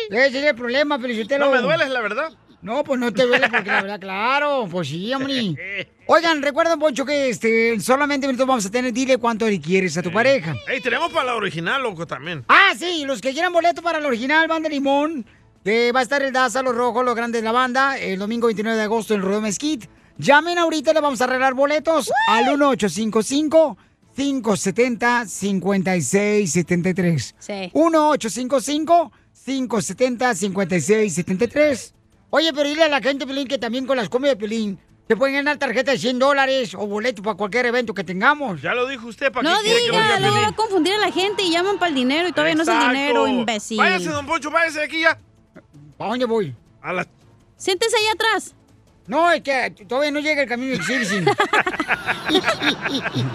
Ese es el problema, Felicitelo. No me duele, la verdad. No, pues no te duele porque la verdad, claro, pues sí, hombre. Oigan, recuerden, Poncho, que este, en solamente minutos vamos a tener, dile cuánto le quieres a tu pareja. Ey, tenemos para la original, loco, también. Ah, sí, los que quieran boleto para el original Banda Limón, va a estar el Daza, los rojos, los grandes de la banda, el domingo 29 de agosto en Rodeo Mesquite. Llamen ahorita, le vamos a arreglar boletos al 1855 570 5673 Sí. 1855 570 5673 Oye, pero dile a la gente, Pelín, que también con las comidas de Pelín se pueden ganar tarjetas de 100 dólares o boletos para cualquier evento que tengamos. Ya lo dijo usted, ¿para No que lo diga, diga luego va a confundir a la gente y llaman para el dinero y todavía no es el dinero, imbécil. Váyase, don Poncho, váyase de aquí ya. ¿A dónde voy? A la... Siéntese allá atrás. No, es que todavía no llega el camino de.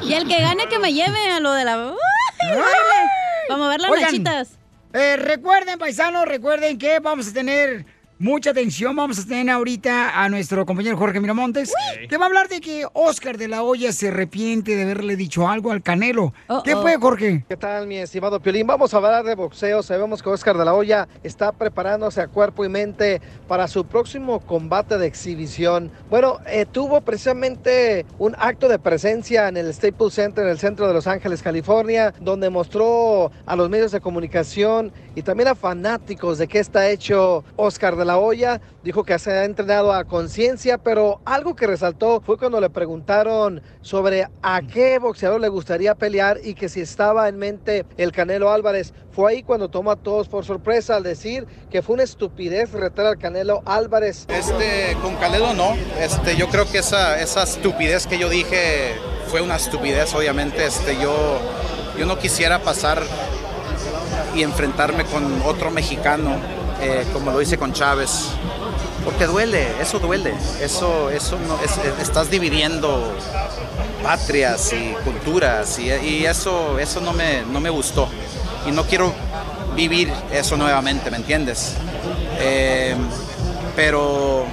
Y el que gane que me lleve a lo de la... Vamos a ver las Oigan, nachitas. eh, recuerden, paisanos, recuerden que vamos a tener mucha atención. Vamos a tener ahorita a nuestro compañero Jorge Miramontes, que va a hablar de que Oscar de la Hoya se arrepiente de haberle dicho algo al Canelo. ¿Qué fue, Jorge? ¿Qué tal, mi estimado Piolín? Vamos a hablar de boxeo. Sabemos que Oscar de la Hoya está preparándose a cuerpo y mente para su próximo combate de exhibición. Bueno, eh, tuvo precisamente un acto de presencia en el Staples Center, en el centro de Los Ángeles, California, donde mostró a los medios de comunicación y también a fanáticos de qué está hecho Oscar de la Hoya. Dijo que se ha entrenado a conciencia, pero algo que resaltó fue cuando le preguntaron sobre a qué boxeador le gustaría pelear y que si estaba en mente el Canelo Álvarez. Fue ahí cuando tomó a todos por sorpresa al decir que fue una estupidez retar al Canelo Álvarez. Este, con Canelo no. Este, yo creo que esa, esa estupidez que yo dije fue una estupidez, obviamente. Este, yo, yo no quisiera pasar y enfrentarme con otro mexicano, eh, como lo hice con Chávez. Porque duele, eso duele. Eso, eso estás dividiendo patrias y culturas y, y eso, eso no me, no me gustó. Y no quiero vivir eso nuevamente, ¿me entiendes? Eh, pero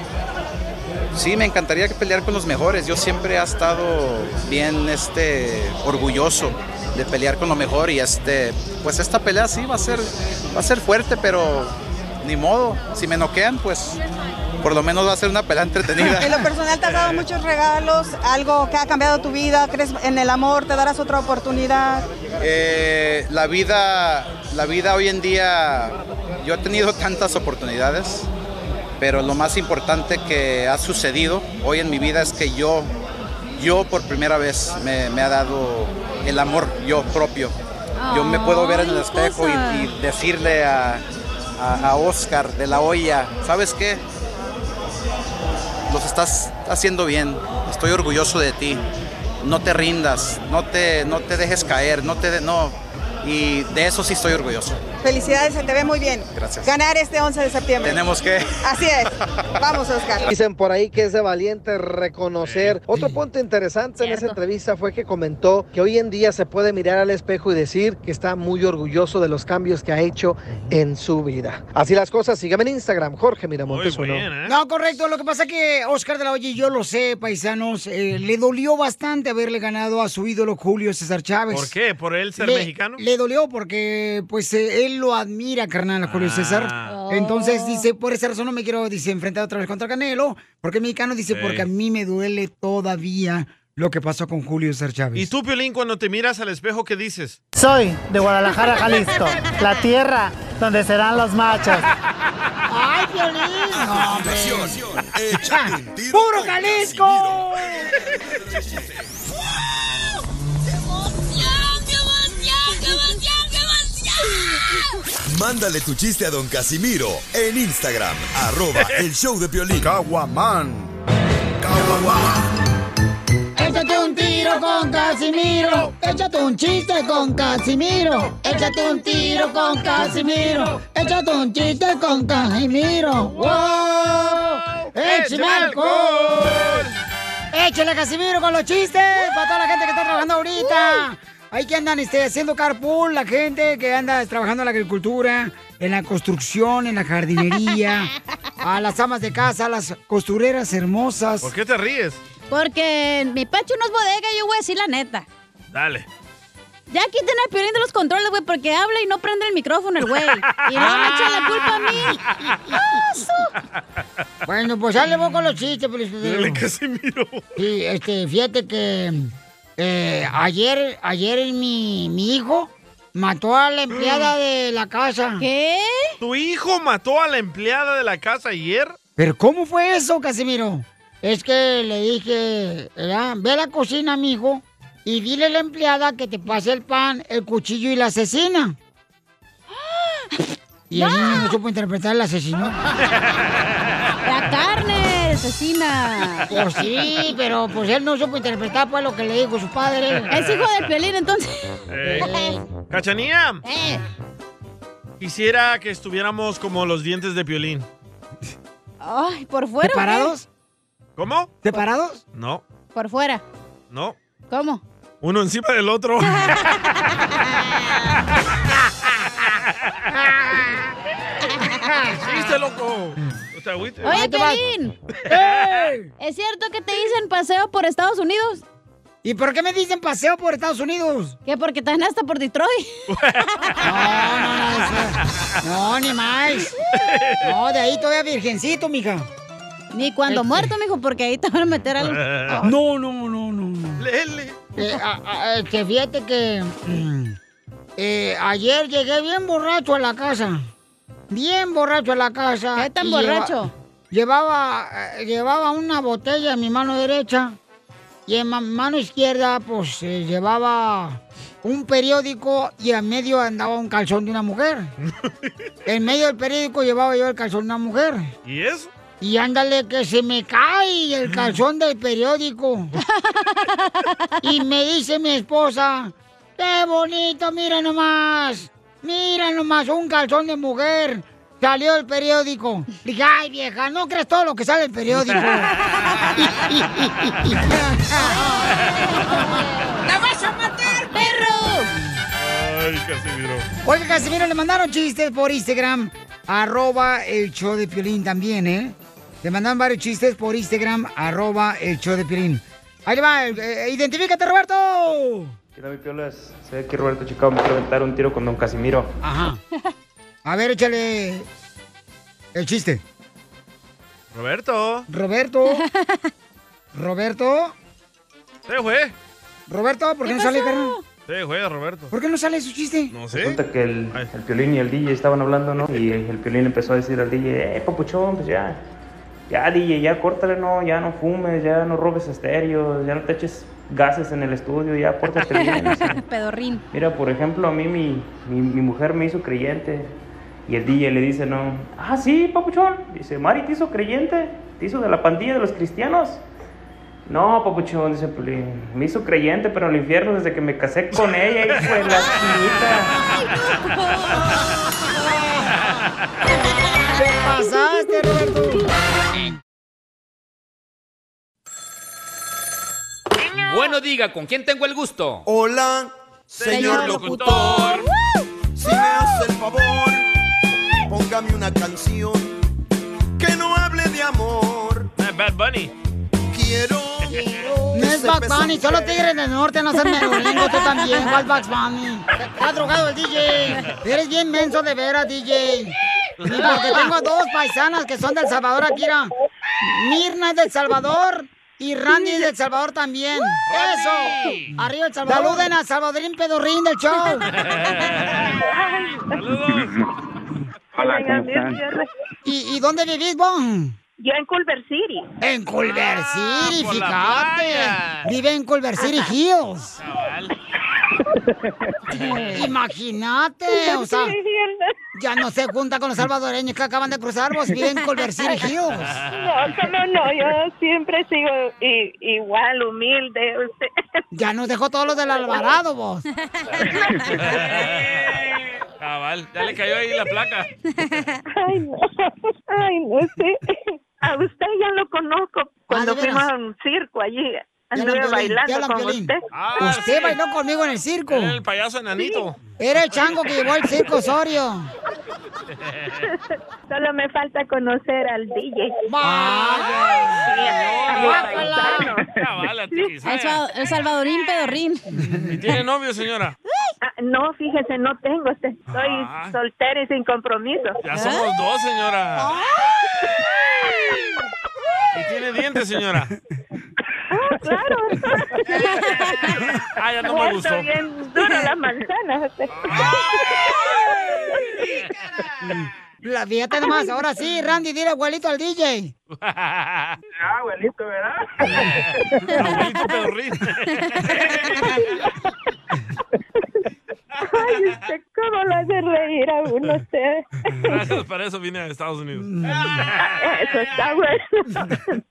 sí, me encantaría que pelear con los mejores. Yo siempre he estado bien este, orgulloso de pelear con lo mejor y este, pues esta pelea sí va a ser, va a ser fuerte, pero ni modo. Si me noquean, pues por lo menos va a ser una pelea entretenida. En lo personal te has dado muchos regalos, algo que ha cambiado tu vida, crees en el amor, te darás otra oportunidad. Eh, la vida, la vida hoy en día, yo he tenido tantas oportunidades, pero lo más importante que ha sucedido hoy en mi vida es que yo, yo por primera vez me, me ha dado el amor yo propio. Yo me puedo ver en el espejo y, y decirle a, a- Oscar de la olla, ¿sabes qué? Los estás haciendo bien, estoy orgulloso de ti. No te rindas, no te, no te dejes caer, no te no. Y de eso sí estoy orgulloso. Felicidades, se te ve muy bien. Gracias. Ganar este 11 de septiembre. Tenemos que Así es. Vamos, Oscar. Dicen por ahí que es de valiente reconocer. Otro punto interesante en esa entrevista fue que comentó que hoy en día se puede mirar al espejo y decir que está muy orgulloso de los cambios que ha hecho en su vida. Así las cosas, síganme en Instagram, Jorge Miramontes uno. No, correcto. Lo que pasa es que Oscar de la Hoya, y yo lo sé, paisanos, eh, le dolió bastante haberle ganado a su ídolo Julio César Chávez. ¿Por qué? ¿Por él ser le, mexicano? Le dolió porque, pues, eh, él lo admira, carnal, a Julio César. Ah. Entonces, dice, por esa razón no me quiero, dice, enfrentar otra vez contra Canelo. Porque el mexicano dice, Sí. porque a mí me duele todavía lo que pasó con Julio César Chávez. ¿Y tú, Piolín, cuando te miras al espejo, qué dices? Soy de Guadalajara, Jalisco, la tierra donde serán los machos. ¡Ay, Piolín! ¡Puro Jalisco! Mándale tu chiste a don Casimiro en Instagram, arroba el show de Piolín. Caguaman. Échate un tiro con Casimiro. Échate un chiste con Casimiro. Échate un tiro con Casimiro. Échate un chiste con Casimiro. ¡Wow! ¡Échame alcohol! ¡Échale Casimiro con los chistes! Para toda la gente que está trabajando ahorita. Hay que andan este, haciendo carpool, la gente que anda trabajando en la agricultura, en la construcción, en la jardinería, a las amas de casa, a las costureras hermosas. ¿Por qué te ríes? Porque mi pecho no es bodega, yo voy a decir la neta. Dale. Ya quiten al piolín de los controles, güey, porque habla y no prende el micrófono el güey. Y luego me echan la culpa a mí. Bueno, pues dale vos con los chistes, pues. Dale, Casimiro. Sí, este, fíjate que eh, ayer, ayer mi, mi hijo mató a la empleada de la casa. ¿Qué? ¿Tu hijo mató a la empleada de la casa ayer? ¿Pero cómo fue eso, Casimiro? Es que le dije, ¿verdad? ve a la cocina, mijo, y dile a la empleada que te pase el pan, el cuchillo y la asesina. Y el niño no supo interpretar el asesino. La carne, asesina. Pues sí, pero pues él no supo interpretar pues lo que le dijo su padre. Es hijo del piolín, entonces. Eh, Cachanía. Eh. Quisiera que estuviéramos como los dientes de Piolín. Ay, por fuera. ¿Separados? ¿Cómo? ¿Separados? No, Por fuera. no. ¿Cómo? Uno encima del otro. ¡Chiste, loco! ¿No te? Oye, Piolín. ¿Es cierto que te dicen paseo por Estados Unidos? ¿Y por qué me dicen paseo por Estados Unidos? ¿Qué? Porque están hasta por Detroit. No, no, no, eso- no, ni más. No, de ahí todavía virgencito, mija. Ni cuando Este. muerto, mijo, porque ahí te van a meter algo. No, no, no, no. no. Lele. Eh, a- a- que fíjate que mm, eh, ayer llegué bien borracho a la casa. Bien borracho a la casa. ¿Qué tan borracho? Llevaba, eh, llevaba una botella en mi mano derecha y en ma- mano izquierda pues eh, llevaba un periódico y en medio andaba un calzón de una mujer. en medio del periódico llevaba yo el calzón de una mujer. ¿Y eso? Y ándale que se me cae el calzón del periódico. y me dice mi esposa, qué bonito, mira nomás. Mira nomás, un calzón de mujer. Salió el periódico. Le dije, ay vieja, no crees todo lo que sale del periódico. ¡La vas a matar, perro! Ay, Casimiro. Oiga, Casimiro, le mandaron chistes por Instagram, arroba el show de Piolín también, ¿eh? Le mandaron varios chistes por Instagram, arroba el show de Piolín. Ahí le va, eh, identifícate, Roberto. Quiero mi piolas. Sé que Roberto Chicago me quiere aventar un tiro con Don Casimiro. Ajá. A ver, échale el chiste. Roberto. Roberto. Roberto. Sí, güey. Roberto, ¿por qué, no sale, carnal? Sí, güey, Roberto. ¿Por qué no sale su chiste? No sé. Resulta que el, el Piolín y el DJ estaban hablando, ¿no? Y el Piolín empezó a decir al DJ, eh, papuchón, pues ya, ya DJ, ya córtale, no, ya no fumes, ya no robes estéreos, ya no te eches gases en el estudio, ya pórtate bien. Pedorrín. Mira, por ejemplo, a mí mi, mi, mi mujer me hizo creyente y el DJ le dice, no, ah, sí, papuchón. Dice, Mari, ¿te hizo creyente? ¿Te hizo de la pandilla de los cristianos? No, papuchón, dice Piolín, me hizo creyente, pero en el infierno desde que me casé con ella, hijo de la ¿Qué pasaste, Bueno, diga, ¿con quién tengo el gusto? Hola, señor locutor. Si me hace el favor, póngame una canción que no hable de amor. Bad Bunny. Quiero. No es Bugs Bunny, solo Tigres del Norte, no seas merolingo, tú también, ¿cuál Bugs Bunny? Está drogado el DJ, eres bien menso de veras, DJ. Y porque tengo dos paisanas que son del Salvador aquí, mira. Mirna es del Salvador y Randy del Salvador también. ¡Eso! Arriba el Salvador. Saluden a Salvadorín Pedorrín del show. Hola, ¿cómo están? ¿Y, y dónde vivís vos? Yo en Culver City. En Culver City, por la fíjate. Vive en Culver City Hills. Imagínate, o sea, ya no se junta con los salvadoreños que acaban de cruzar, vos vive en Culver City Hills. No, no, no, yo siempre sigo i- igual, humilde. Usted. Ya nos dejó todos los del Alvarado, vos. Cabal, ya le cayó ahí la placa. Ay, no, ay, no sé. A usted ya lo conozco cuando Ah, ¿de veras? fuimos a un circo allí. Anduve bailando con usted. Ah, Usted bailó conmigo en el circo. Era el payaso enanito. Era el chango que llevó al circo Osorio. Solo me falta conocer al DJ. Cabal, a ti, El, sal- el salvadorín pedorrín. ¿Y tiene novio, señora? Ah, no, fíjese, no tengo. Estoy Ah. soltera y sin compromiso. Ya somos dos, señora. ¿Y tiene dientes, señora? Ah, claro. Ah, ya no me gustó. bien duro la manzana. este. La fíjate nomás, ahora sí, Randy, dile abuelito al DJ. Ah, abuelito, ¿verdad? Abuelito pedorrín. Ay, usted, ¿cómo lo hace reír a uno usted? Gracias, para eso vine a Estados Unidos. Eso está bueno.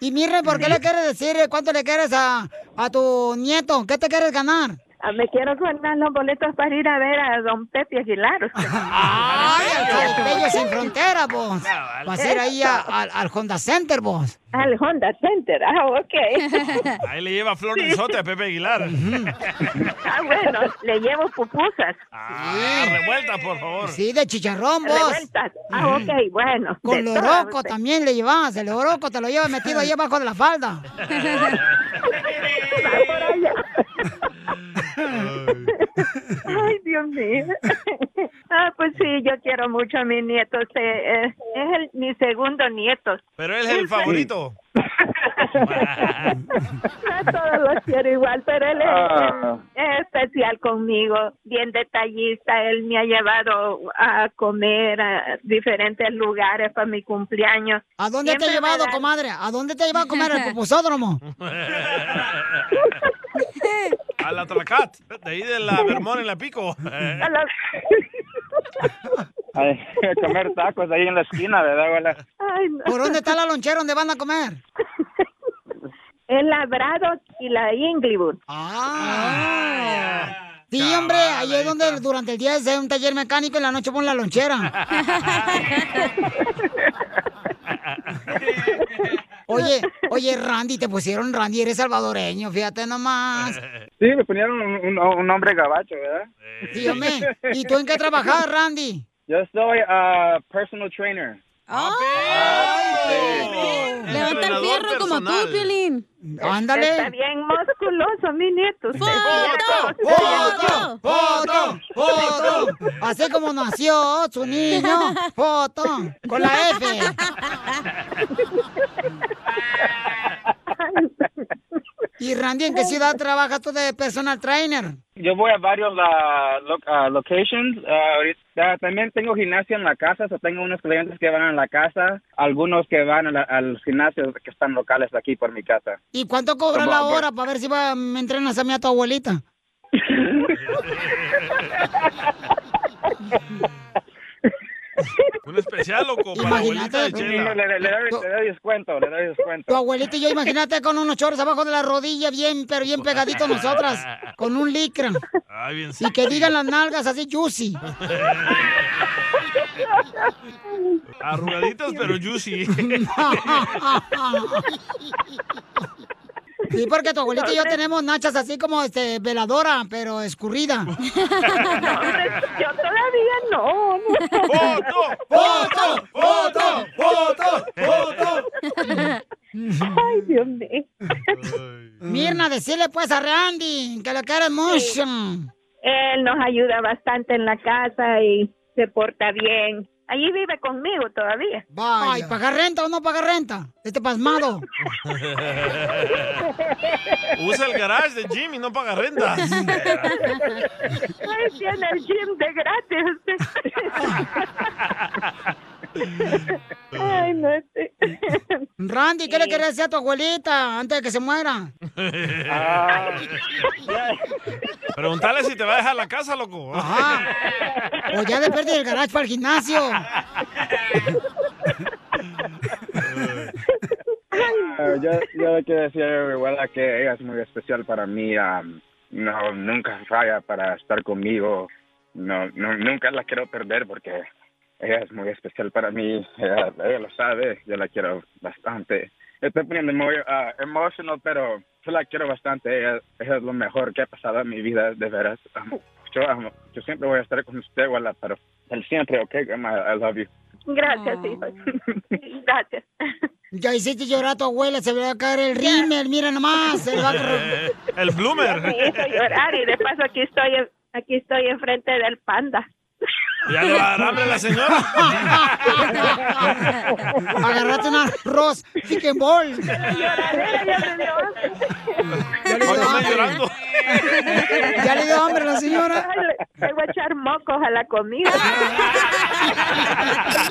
Y Mirre, ¿por qué le quieres decir eh, cuánto le quieres a, a tu nieto? ¿Qué te quieres ganar? Ah, Me quiero ganar los boletos para ir a ver a don Pepe Aguilar. ¡Ay, al sin frontera, vos! Vas a ir ahí a- al, al Honda Center, vos. Al Honda Center, ah, ok. Ahí le lleva flor de sote a Pepe Aguilar. Ah, bueno, le llevo pupusas. Ah, revuelta, por favor. Sí, de chicharrón, vos. Revueltas. Ah, ok, bueno. Con loroco también le llevas, el loroco te lo llevas metido ahí abajo de la falda. Ay, Dios mío. Ah, pues sí, yo quiero mucho a mi nieto. Usted, eh, es el, mi segundo nieto. Pero él es el favorito. A todos los quiero igual, pero él es, Ah. es especial conmigo, bien detallista. Él me ha llevado a comer a diferentes lugares para mi cumpleaños. ¿A dónde te ha Siempre llevado, da- comadre? ¿A dónde te ha llevado a comer el pupusódromo? A la Tracat, de ahí de la Vermont en la Pico. Ay, comer tacos ahí en la esquina, ¿verdad, abuela? Ay, no. ¿Por dónde está la lonchera donde van a comer? El Labrado y la Inglewood. Ah. Sí, hombre, ahí es donde durante el día es un taller mecánico y en la noche pon la lonchera. Oye, oye, Randy, te pusieron Randy, eres salvadoreño, fíjate nomás. Sí, me ponieron un, un- un nombre gabacho, ¿verdad? Sí, hombre. ¿Y tú en qué trabajas, Randy? Yo soy ah, personal trainer. Levanta el fierro como tú, Piolín. Ándale. Está bien musculoso, mi nieto. ¡Foto! ¡Foto! ¡Foto! ¡Foto! Así como nació su niño. ¡Foto! Con la F. Y Randy, ¿en qué ciudad trabajas tú de personal trainer? Yo voy a varios lo- ah, locations. ahorita también tengo gimnasio en la casa, o tengo unos clientes que van a la casa, algunos que van a la- al gimnasio que están locales aquí por mi casa. ¿Y cuánto cobra la hora para ver si va, me entrenas a mí a tu abuelita? Un especial, loco, para la abuelita de Chela. Le, le- le doy, le doy descuento, le doy descuento. Tu abuelita y yo, imagínate con unos chores abajo de la rodilla, bien, pero bien pegaditos nosotras, con un licra. Ay, bien Y que digan las nalgas así juicy. Arrugaditas, pero juicy. Sí, porque tu abuelita y yo tenemos nachas así como este veladora, pero escurrida. Yo todavía no. ¡Foto! ¡Foto! ¡Foto! ¡Foto! Ay, Dios mío. Mirna, decirle pues a Randy que lo quieres mucho. Él nos ayuda bastante en la casa y se porta bien. Allí vive conmigo todavía. Ay, ¿pagar renta o no pagar renta? Este pasmado. Usa el garage de Jimmy, no paga renta. Ay, tiene el gym de gratis. Ay, no sé. Randy, ¿qué le querés decir a tu abuelita antes de que se muera? Ah, Preguntale si te va a dejar la casa, loco. O ya de perder el garage para el gimnasio. Ah, yo, yo le quiero decir a mi abuela que ella es muy especial para mí. am, no, nunca falla para estar conmigo. No, no, nunca la quiero perder porque ella es muy especial para mí. Ella, ella lo sabe. Yo la quiero bastante. Estoy poniendo muy ah, emotional, pero yo la quiero bastante. Ella, ella es lo mejor que ha pasado en mi vida, de veras. Yo, amo- yo siempre voy a estar con usted, abuela, pero el siempre, ¿ok? Grandma? I love you. Gracias, hijo. Gracias. Ya hiciste llorar a tu abuela, se le va a caer el rímel, mira nomás. A... El bloomer. Me hizo llorar y de paso aquí estoy, en- aquí estoy enfrente del panda. ¿Ya le va a dar hambre a la señora? Agarrate un arroz, chicken ball. Ya me dio hambre. Ya le dio hambre. Ya le dio hambre a la señora. Le- voy a echar mocos a la comida.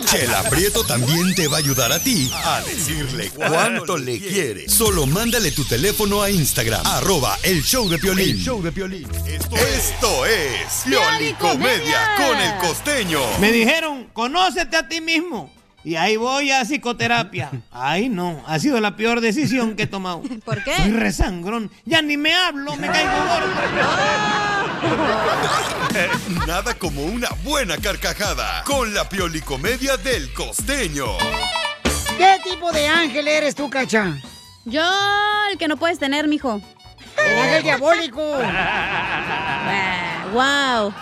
Chela Prieto también te va a ayudar a ti a decirle cuánto le quiere. Solo mándale tu teléfono a Instagram, arroba el show de Piolín. El show de Piolín. Esto, esto es Pioli Comedia con el costeño. Me dijeron, conócete a ti mismo. Y ahí voy a psicoterapia. Ay, no, ha sido la peor decisión que he tomado. ¿Por qué? Soy resangrón. Ya ni me hablo, me caigo gordo. Nada como una buena carcajada con la Pioli Comedia del costeño. ¿Qué tipo de ángel eres tú, cacha? Yo, el que no puedes tener, mijo. El ángel diabólico. wow.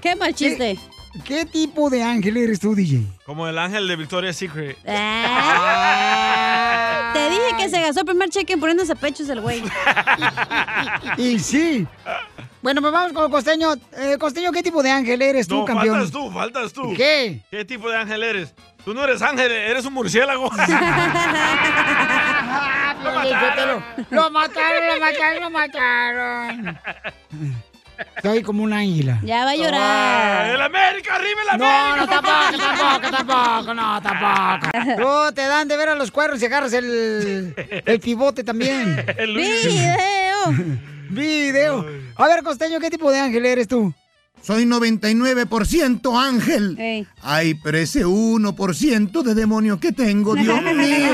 Qué mal chiste. ¿Qué tipo de ángel eres tú, DJ? Como el ángel de Victoria's Secret. Ah. Te dije que se gastó el primer cheque poniéndose pechos el güey. Y sí. Bueno, pues vamos con el costeño. Eh, costeño, ¿qué tipo de ángel eres tú, No, campeón? faltas tú, faltas tú. ¿Qué? ¿Qué tipo de ángel eres? Tú no eres ángel, eres un murciélago. Lo mataron. Lo mataron, lo mataron, lo mataron. Soy como una águila. Ya va a llorar. ¡El América, arriba el No, América! no, tampoco, tampoco, tampoco, no, tampoco. No, te dan de ver a los cuernos y agarras el, el pivote también. ¡Video! Video. A ver, costeño, ¿qué tipo de ángel eres tú? Soy 99% ángel. Ay, pero ese 1% de demonio que tengo, Dios mío.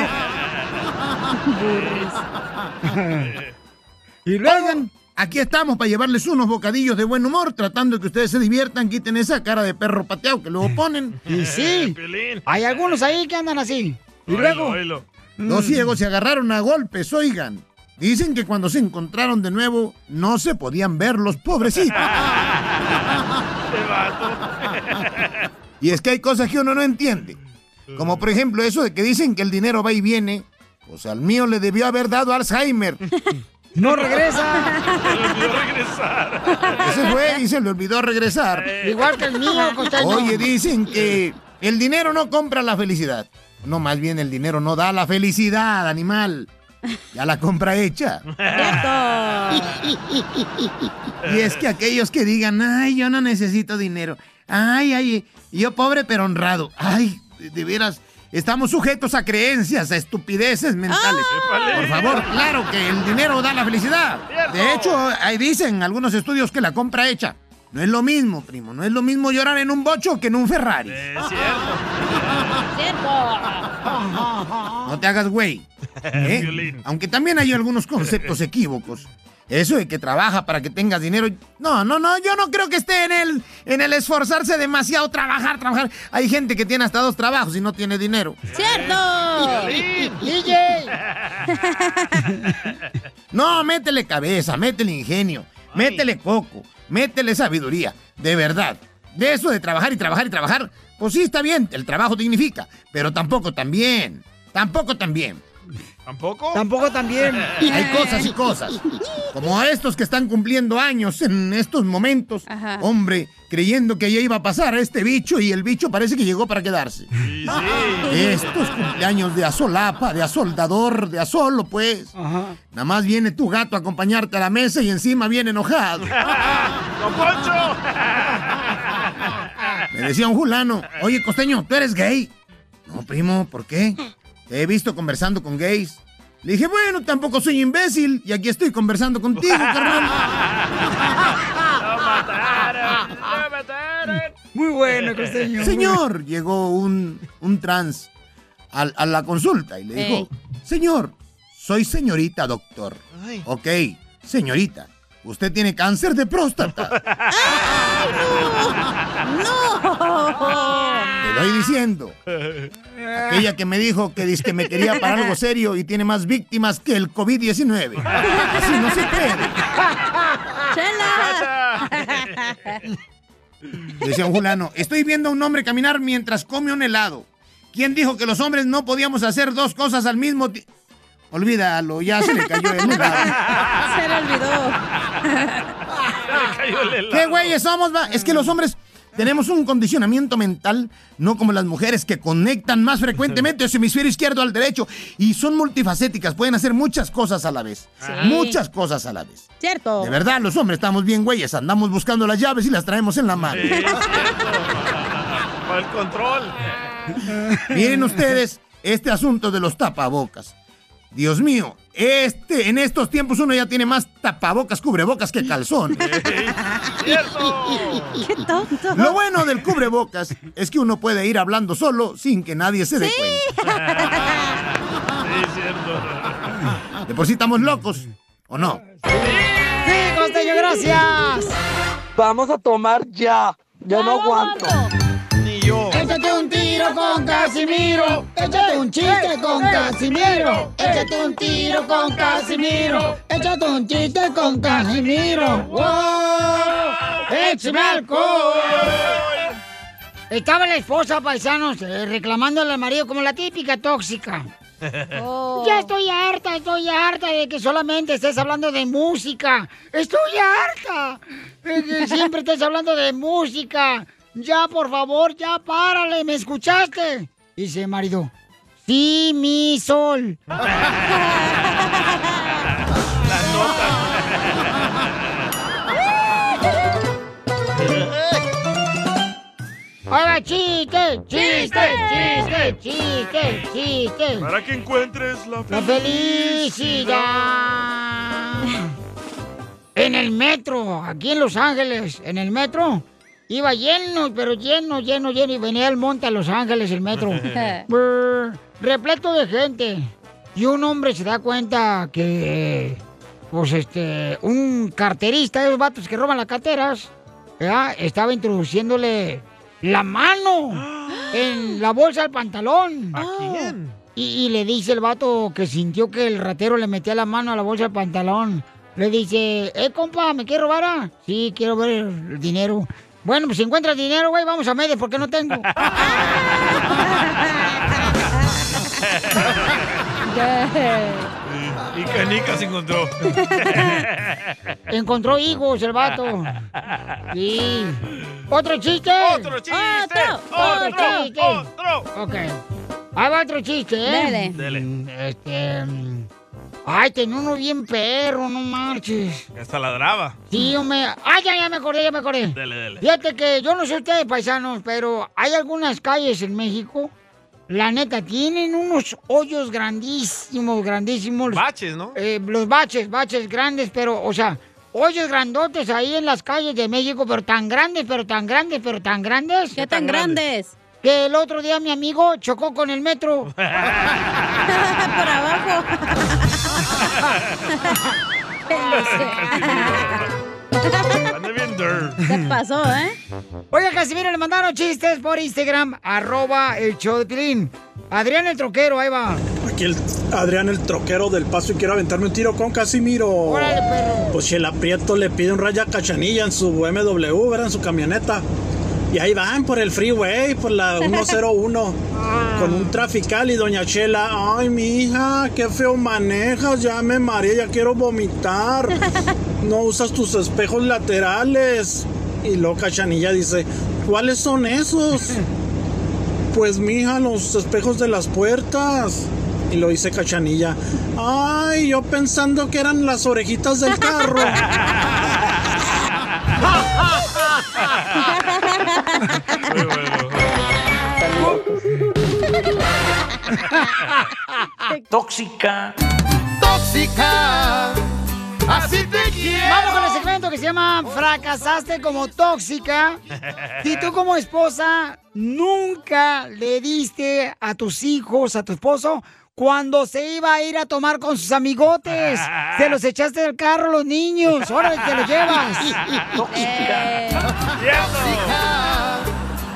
y luego. Aquí estamos para llevarles unos bocadillos de buen humor, tratando de que ustedes se diviertan, quiten esa cara de perro pateado que luego ponen. Y sí. Hay algunos ahí que andan así. ¿Y luego? Los Mm. ciegos se agarraron a golpes, oigan. Dicen que cuando se encontraron de nuevo no se podían ver los pobrecitos. Y es que hay cosas que uno no entiende. Como por ejemplo eso de que dicen que el dinero va y viene. Pues al mío le debió haber dado Alzheimer. No regresa. Ese fue y se le olvidó regresar. Igual que el mío, costeño. Oye, dicen que el dinero no compra la felicidad. No, más bien el dinero no da la felicidad, animal. Ya la compra hecha. Y es que aquellos que digan, ay, yo no necesito dinero. Ay, ay, yo pobre pero honrado. Ay, de, de veras, estamos sujetos a creencias, a estupideces mentales. Por favor, claro que el dinero da la felicidad. De hecho, ahí dicen algunos estudios que la compra hecha. No es lo mismo, primo. No es lo mismo llorar en un bocho que en un Ferrari. No te hagas güey. ¿eh? Aunque también hay algunos conceptos equívocos. Eso de que trabaja para que tengas dinero. No, no, no, yo no creo que esté en el, en el esforzarse demasiado, trabajar, trabajar. Hay gente que tiene hasta dos trabajos y no tiene dinero. ¡Cierto! DJ. No, métele cabeza, métele ingenio, métele coco, métele sabiduría, de verdad. De eso de trabajar y trabajar y trabajar, pues sí está bien, el trabajo dignifica, pero tampoco también, tampoco también. ¿Tampoco? Tampoco también. Hay cosas y cosas. Como a estos que están cumpliendo años en estos momentos. Hombre, creyendo que ya iba a pasar a este bicho y el bicho parece que llegó para quedarse. Estos cumpleaños de asolapa, de asoldador, de asolo, pues. Nada más viene tu gato a acompañarte a la mesa y encima viene enojado. ¡Don Poncho! Me decía un fulano, oye, costeño, ¿tú eres gay? No, primo, ¿por qué? Te he visto conversando con gays. Le dije, bueno, tampoco soy imbécil y aquí estoy conversando contigo, carnal. Muy bueno, costeño. Señor, llegó un, un trans al- a, la consulta y le dijo, señor, soy señorita doctor. Ok, señorita, usted tiene cáncer de próstata. Te doy diciendo. Aquella que me dijo que, dice que me quería para algo serio y tiene más víctimas que el COVID-19. Así no se puede. Decía un fulano, estoy viendo a un hombre caminar mientras come un helado. ¿Quién dijo que los hombres no podíamos hacer dos cosas al mismo tiempo? Olvídalo, ya se le cayó el helado. Se le olvidó. ¿Qué güeyes somos? va? Es que los hombres tenemos un condicionamiento mental, no como las mujeres que conectan más frecuentemente su hemisferio izquierdo al derecho y son multifacéticas, pueden hacer muchas cosas a la vez. Sí. Muchas cosas a la vez. Cierto. De verdad, los hombres estamos bien güeyes, andamos buscando las llaves y las traemos en la mano. Para el control. Miren ustedes este asunto de los tapabocas. Dios mío, este, en estos tiempos uno ya tiene más tapabocas, cubrebocas que calzón. ¡Qué tonto! Lo bueno del cubrebocas es que uno puede ir hablando solo sin que nadie se dé cuenta. Sí, cierto. De por sí estamos locos, ¿o no? Sí, costeño, gracias. Vamos a tomar ya. Ya no aguanto. Tiro con Casimiro. Échate un chiste con Casimiro. Échate un tiro con Casimiro. Échate un chiste con Casimiro. ¡Wow! ¡Échame alcohol! Estaba la esposa, paisanos, eh, reclamándole al marido como la típica tóxica. Ya estoy harta, estoy harta de que solamente estés hablando de música. Estoy harta de que siempre estés hablando de música. Ya, por favor, ya párale, ¿me escuchaste? Dice el marido. Sí, mi sol. Ahora chiste, chiste, chiste, chiste, chiste. Para que encuentres la La felicidad. En el metro, aquí en Los Ángeles, en el metro, iba lleno, pero lleno, lleno, lleno, y venía el monte a Los Ángeles el metro. Brr, repleto de gente. Y un hombre se da cuenta que, pues este, un carterista, esos vatos que roban las carteras, ¿verdad? estaba introduciéndole la mano en la bolsa del pantalón. ¿A quién? Y, y le dice el vato que sintió que el ratero le metía la mano a la bolsa del pantalón. Le dice, eh, compa, ¿me quiere robar? ah?" Sí, quiero ver el dinero. Bueno, pues si encuentras dinero, güey, vamos a Medes porque no tengo. Y, y canica se encontró. Encontró higos el vato. Sí. ¿Otro chiste? ¡Otro chiste! ¡Otro! ¡Otro! chiste! ¡Otro! Ok. Ahí va otro chiste, ¿eh? Dele. Mm, Este... Ay, tenía uno bien perro, no marches. Hasta ladraba. Sí, hombre. Ay, ya, ya me acordé, ya me acordé. Dele, dele. Fíjate que yo no sé ustedes, paisanos, pero hay algunas calles en México, la neta, tienen unos hoyos grandísimos, grandísimos. Baches, ¿no? Eh, los baches, baches grandes, pero, o sea, hoyos grandotes ahí en las calles de México, pero tan grandes, pero tan grandes, pero tan grandes. ¿Qué tan grandes? Que el otro día mi amigo chocó con el metro. Por abajo. Anda bien dirt. Se pasó, ¿eh? Oiga, Casimiro, le mandaron chistes por Instagram, arroba el show de Pilín. Adrián el troquero, ahí va. Aquí el Adrián el troquero del paso y quiero aventarme un tiro con Casimiro. Órale, perro. Pues si el aprieto le pide un raya cachanilla en su BMW, ¿verdad? En su camioneta. Y ahí van por el freeway, por la 101, con un trafical y doña Chela, ay mi hija, qué feo manejas, ya me mareé, ya quiero vomitar. No usas tus espejos laterales. Y luego Cachanilla dice, ¿cuáles son esos? Pues mija, los espejos de las puertas. Y lo dice Cachanilla, ay, yo pensando que eran las orejitas del carro. Tóxica. Tóxica. Así te quiero. Vamos con el segmento que se llama Fracasaste como tóxica. Si tú como esposa nunca le diste a tus hijos, a tu esposo, cuando se iba a ir a tomar con sus amigotes. Se los echaste del carro los niños. Ahora te los llevas. Eh.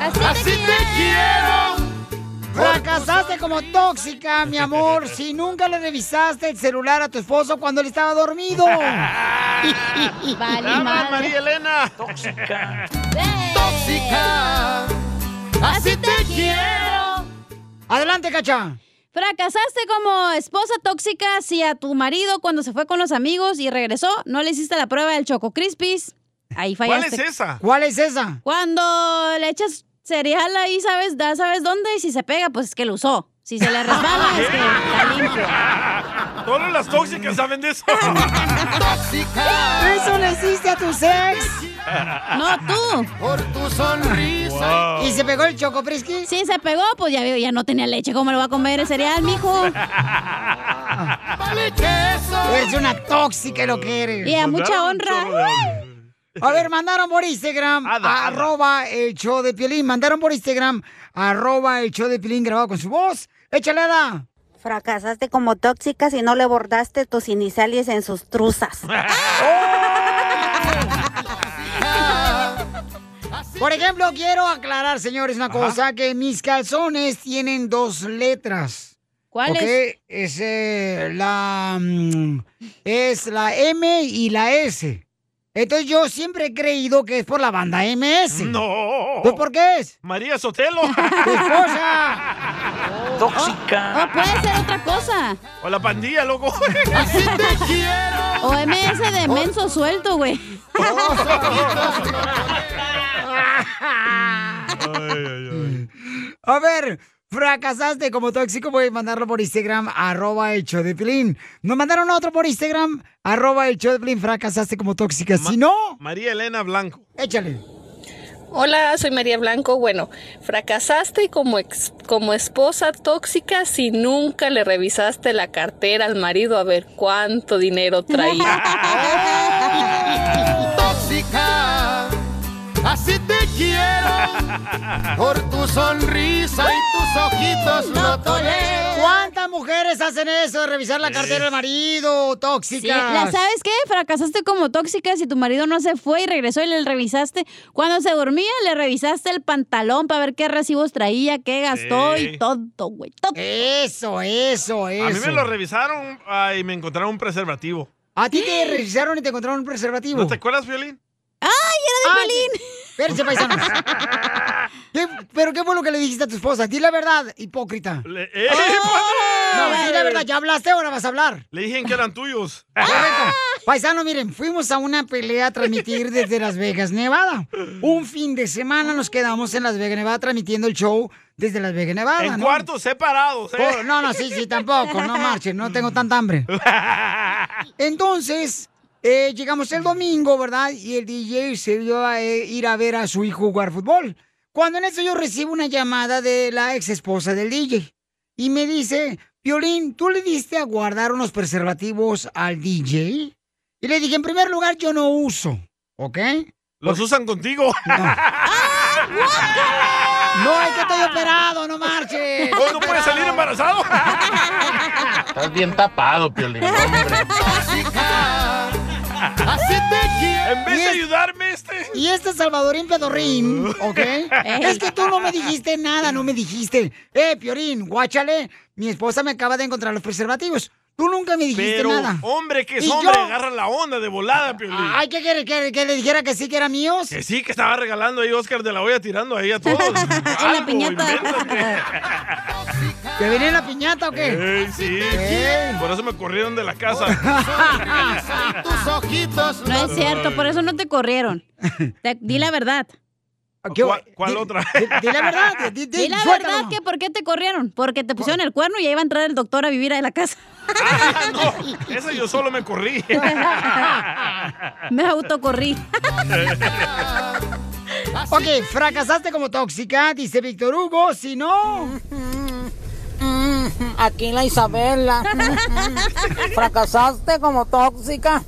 Así, Así te quiero. Fracasaste como tóxica, mi amor, si nunca le revisaste el celular a tu esposo cuando él estaba dormido. Habla, María Elena. Tóxica. Tóxica. Así te quiero. Adelante, cacha. Fracasaste como esposa tóxica si a tu marido cuando se fue con los amigos y regresó no le hiciste la prueba del Choco Crispis. Ahí ¿Cuál fallaste. es esa? ¿Cuál es esa? Cuando le echas cereal ahí, ¿sabes? Da, ¿Sabes dónde? Y si se pega, pues es que lo usó. Si se le resbala, es que está limpio. Solo las tóxicas saben de eso. ¿Eso le hiciste a tu ex? No, tú. Por tu sonrisa. Wow. ¿Y se pegó el chocoprisqui? Sí, se pegó, pues ya veo, ya no tenía leche. ¿Cómo lo va a comer el cereal, mijo? Vale queso. Eres una tóxica lo que eres. Y a mucha honra. A ver, mandaron por Instagram, Ada, ada. arroba el show de Piolín. Mandaron por Instagram, arroba el show de Piolín grabado con su voz. Échale, Ada. Fracasaste como tóxica si no le bordaste tus iniciales en sus truzas. Por ejemplo, quiero aclarar, señores, una cosa, que mis calzones tienen dos letras. ¿Cuáles? ¿Ok? Es eh, la mm, es la M y la S. Entonces yo siempre he creído que es por la banda MS. No. ¿Pues por qué es? María Sotelo. ¡Tu esposa! Tóxica. O puede ser otra cosa. O la pandilla, loco. Así te quiero. O MS de menso suelto, güey. A ver, fracasaste como tóxico, voy a mandarlo por Instagram, arroba el show de Pilín. Nos mandaron otro por Instagram, arroba el show de Pilín, fracasaste como tóxica. Si no, María Elena Blanco. échale. Hola, soy María Blanco. Bueno, fracasaste como, ex- como esposa tóxica si nunca le revisaste la cartera al marido a ver cuánto dinero traía. Tóxica. Así te quiero por tu sonrisa y tus ojitos no tolero. ¿Cuántas mujeres hacen eso de revisar la cartera del marido? Sí, Tóxicas. ¿la ¿Sabes qué? Fracasaste como tóxica si tu marido no se fue y regresó y le revisaste. Cuando se dormía, le revisaste el pantalón para ver qué recibos traía, qué gastó Sí. y todo, güey. todo. Eso, eso, eso. A mí me lo revisaron y me encontraron un preservativo. ¿A ti te revisaron y te encontraron un preservativo? ¿No te acuerdas, Violín? ¡Ay, era de Piolín! Espérense, paisanos. ¿Qué- ¿Pero qué fue lo que le dijiste a tu esposa? Di la verdad, hipócrita. Le, ¡Eh, No, padre! di la verdad. ¿Ya hablaste o ahora vas a hablar? Le dije que eran tuyos. Correcto. Paisano, miren, fuimos a una pelea a transmitir desde Las Vegas, Nevada. Un fin de semana nos quedamos en Las Vegas, Nevada, transmitiendo el show desde Las Vegas, Nevada. en ¿no? cuartos separados, ¿eh? Oh, no, no, sí, sí, tampoco, no marchen, no tengo tanta hambre. Entonces, eh, llegamos el domingo, ¿verdad? Y el DJ se dio a eh, ir a ver a su hijo jugar fútbol. Cuando en eso yo recibo una llamada de la ex esposa del DJ. Y me dice, Violín, ¿tú le diste a guardar unos preservativos al DJ? Y le dije, en primer lugar, yo no uso, ¿ok? Los usan contigo. No, es que estoy operado, no marches. ¿Cómo no puedes salir embarazado? Estás bien tapado, Piolín. En vez de ayudarme, este. Y este Salvadorín Pedorrín, ¿ok? es que tú no me dijiste nada, no me dijiste. Eh, Piorín, guáchale, mi esposa me acaba de encontrar los preservativos. Tú nunca me dijiste Pero, nada. hombre que es hombre, yo- agarra la onda de volada, Piolín. Ay, ¿qué quiere? ¿Que, que le dijera que sí, que eran míos? Que sí, que estaba regalando ahí Oscar de la olla tirando ahí a todos. En la piñata. ¿Que venía en la piñata o qué? Ey, sí. Ey. Por eso me corrieron de la casa. Tus ojitos No es cierto, por eso no te corrieron. Te- di la verdad. ¿Cuál, cuál otra? Di la verdad, di, Di la verdad que por qué te corrieron. Porque te pusieron el cuerno y ya iba a entrar el doctor a vivir a la casa. Ah, no, esa yo solo me corrí. Me autocorrí. Ok, fracasaste como tóxica, dice Víctor Hugo. Si no, Aquí la Isabela. Fracasaste como tóxica.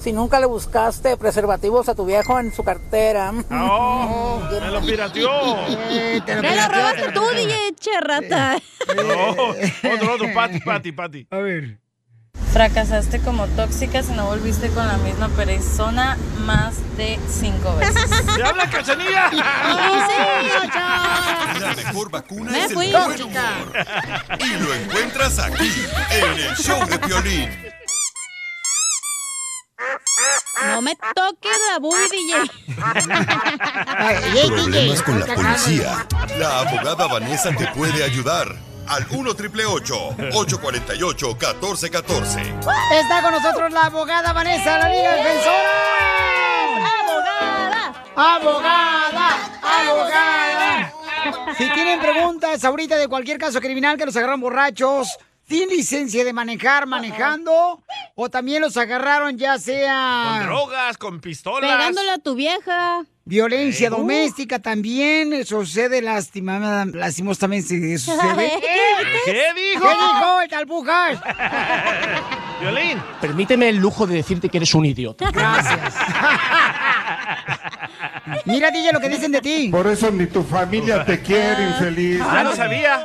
Si nunca le buscaste preservativos a tu viejo en su cartera. Oh, me lo pirateó. Eh, te Me lo robaste tú, DJ, che rata. No, otro, otro, Pati, Pati, Pati. A ver. Fracasaste como tóxica si no volviste con la misma persona más de cinco veces. ¡Se habla cachanilla! La mejor vacuna Me es fui. el buen humor. Y lo encuentras aquí, en el show de Piolín. No me toques la boobie, DJ. Problemas con la policía. La abogada Vanessa te puede ayudar. Al 1 triple 848 1414. está con nosotros la abogada Vanessa, la Liga Defensora. ¡Abogada! ¡Abogada! ¡Abogada! Si tienen preguntas ahorita de cualquier caso criminal que los agarran borrachos, sin licencia de manejar, manejando, o también los agarraron ya Con sea drogas, con pistolas. Pegándole a tu vieja. violencia Eh, uh. doméstica también, sucede lastima, lastimosamente sucede. ¿Qué dijo? ¿Qué dijo el talpujas? Violín. Permíteme el lujo de decirte que eres un idiota. Gracias. Mira, DJ, lo que dicen de ti. Por eso ni tu familia te quiere, infeliz. Ah, no sabía.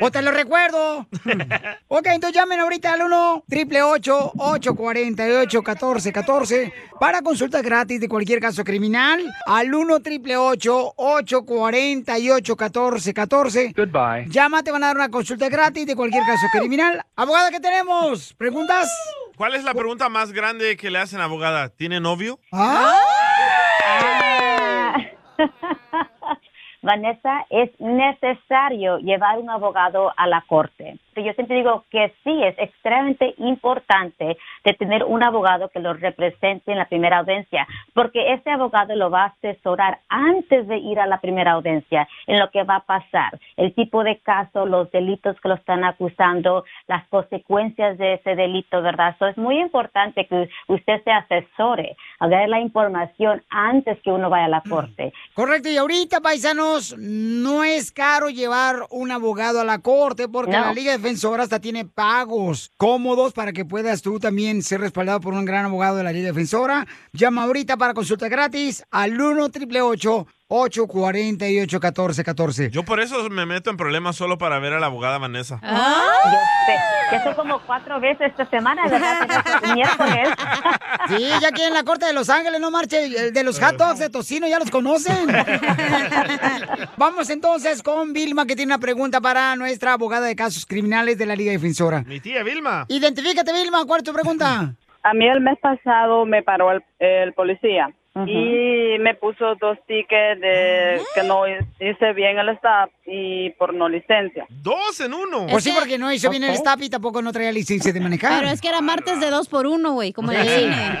Ah. O te lo recuerdo. ok, entonces llamen ahorita al 1 triple 848 1414 para consulta gratis de cualquier caso criminal. Al 1 triple 848 1414 Goodbye. Llama, te van a dar una consulta gratis de cualquier caso criminal. Abogada, ¿qué tenemos? ¿Preguntas? ¿Cuál es la pregunta más grande que le hacen, abogada? ¿Tiene novio? ¿Ah? Vanessa, es necesario llevar un abogado a la corte. Yo siempre digo que sí, es extremadamente importante de tener un abogado que lo represente en la primera audiencia, porque ese abogado lo va a asesorar antes de ir a la primera audiencia en lo que va a pasar, el tipo de caso, los delitos que lo están acusando, las consecuencias de ese delito, ¿verdad? So, es muy importante que usted se asesore a dar la información antes que uno vaya a la corte. Correcto, y ahorita, paisanos, no es caro llevar un abogado a la corte porque No. la Liga Defensora hasta tiene pagos cómodos para que puedas tú también ser respaldado por un gran abogado de la Liga Defensora. Llama ahorita para consulta gratis al 1 888 848 1414 Yo por eso me meto en problemas solo para ver a la abogada Vanessa. Yo sé. Como cuatro veces esta semana, ¿verdad? Miércoles. Sí, ya aquí en la corte de Los Ángeles, no marche, de los hot dogs de tocino, ya los conocen. Vamos entonces con Vilma, que tiene una pregunta para nuestra abogada de casos criminales de la Liga Defensora. Mi tía Vilma. Identifícate, Vilma, ¿cuál es tu pregunta? A mí el mes pasado me paró el, el policía y me puso dos tickets de que no hice bien el stop y por no licencia. Dos en uno. Pues sí, porque no hizo bien el stop y tampoco no traía licencia de manejar. Pero es que era martes de dos por uno, güey, como Sí. cine.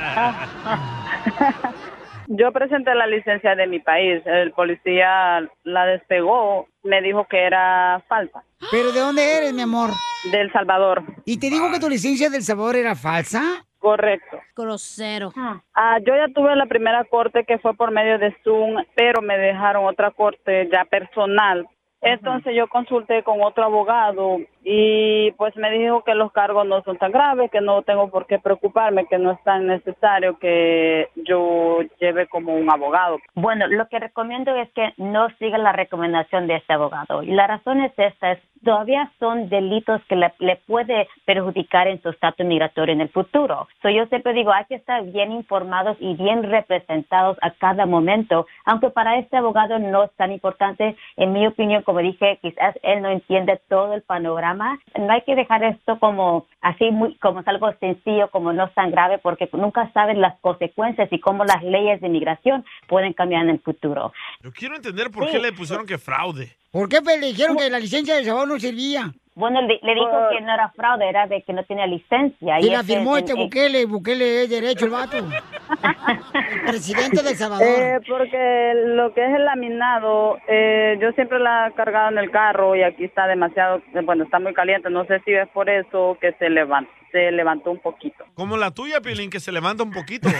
Yo presenté la licencia de mi país. El policía la despegó, me dijo que era falsa. ¿Pero de dónde eres, mi amor? Del Salvador. ¿Y te dijo que tu licencia del Salvador era falsa? Correcto. Grosero. Ah, yo ya tuve la primera corte que fue por medio de Zoom, pero me dejaron otra corte ya personal. Entonces yo consulté con otro abogado y pues me dijo que los cargos no son tan graves, que no tengo por qué preocuparme, que no es tan necesario que yo lleve como un abogado. Bueno, lo que recomiendo es que no siga la recomendación de este abogado. Y la razón es esta, es todavía son delitos que le, le puede perjudicar en su estatus migratorio en el futuro. So, yo siempre digo, hay que estar bien informados y bien representados a cada momento, aunque para este abogado no es tan importante, en mi opinión, como dije, quizás él no entiende todo el panorama. No hay que dejar esto como así, muy, como es algo sencillo, como no es tan grave, porque nunca saben las consecuencias y cómo las leyes de migración pueden cambiar en el futuro. Yo quiero entender por Sí. qué le pusieron que fraude. ¿Por qué le dijeron que la licencia del Salvador no servía? Bueno, le, le dijo que no era fraude, era de que no tenía licencia. Y la ese- firmó este en- Bukele, Bukele es derecho el vato. El presidente del Salvador. Eh, porque lo que es el laminado, eh, yo siempre la he cargado en el carro y aquí está demasiado, eh, bueno, está muy caliente. No sé si es por eso que se levanta, se levantó un poquito. Como la tuya, Piolín, que se levanta un poquito.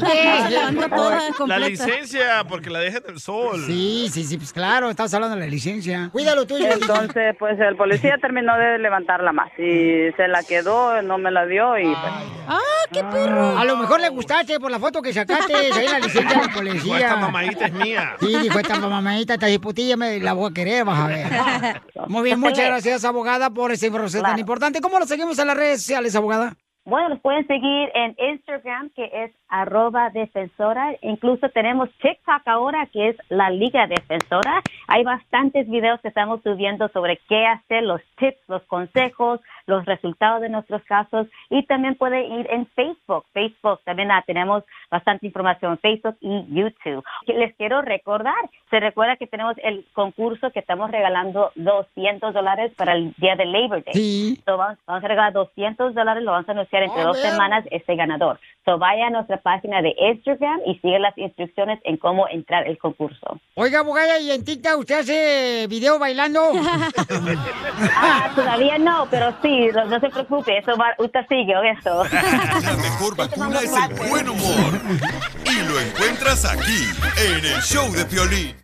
Se levanta toda la licencia, porque la deja en el sol. Sí, sí, sí, pues claro, estás hablando de la licencia. Cuídalo tuyo. Entonces, pues el policía terminó de levantarla más y se la quedó, no me la dio y pues... ¡Ah, qué perro! A lo mejor le gustaste por la foto que sacaste, ahí la licencia de la policía. Dijo, esta mamadita es mía. Sí, dijo, esta mamadita, esta diputilla me la voy a querer, vas a ver. Muy bien, muchas gracias, abogada, por información tan Claro. importante. ¿Cómo lo seguimos en las redes sociales, abogada? Bueno, los pueden seguir en Instagram, que es arroba defensora. Incluso tenemos TikTok ahora, que es la Liga Defensora. Hay bastantes videos que estamos subiendo sobre qué hacer, los tips, los consejos, los resultados de nuestros casos. Y también pueden ir en Facebook. Facebook también ah, tenemos bastante información en Facebook y YouTube. Les quiero recordar, se recuerda que tenemos el concurso que estamos regalando 200 dólares para el día de Labor Day. Sí. So, vamos, vamos a regalar 200 dólares, lo vamos a anunciar entre A dos semanas este ganador. So, vaya a nuestra página de Instagram y sigue las instrucciones en cómo entrar el concurso. Oiga, abogada, ¿y en TikTok usted hace video bailando? Ah, todavía no, pero sí, no, no se preocupe, eso va, usted sigue, eso. La mejor vacuna es el buen humor. Y lo encuentras aquí, en el show de Piolín.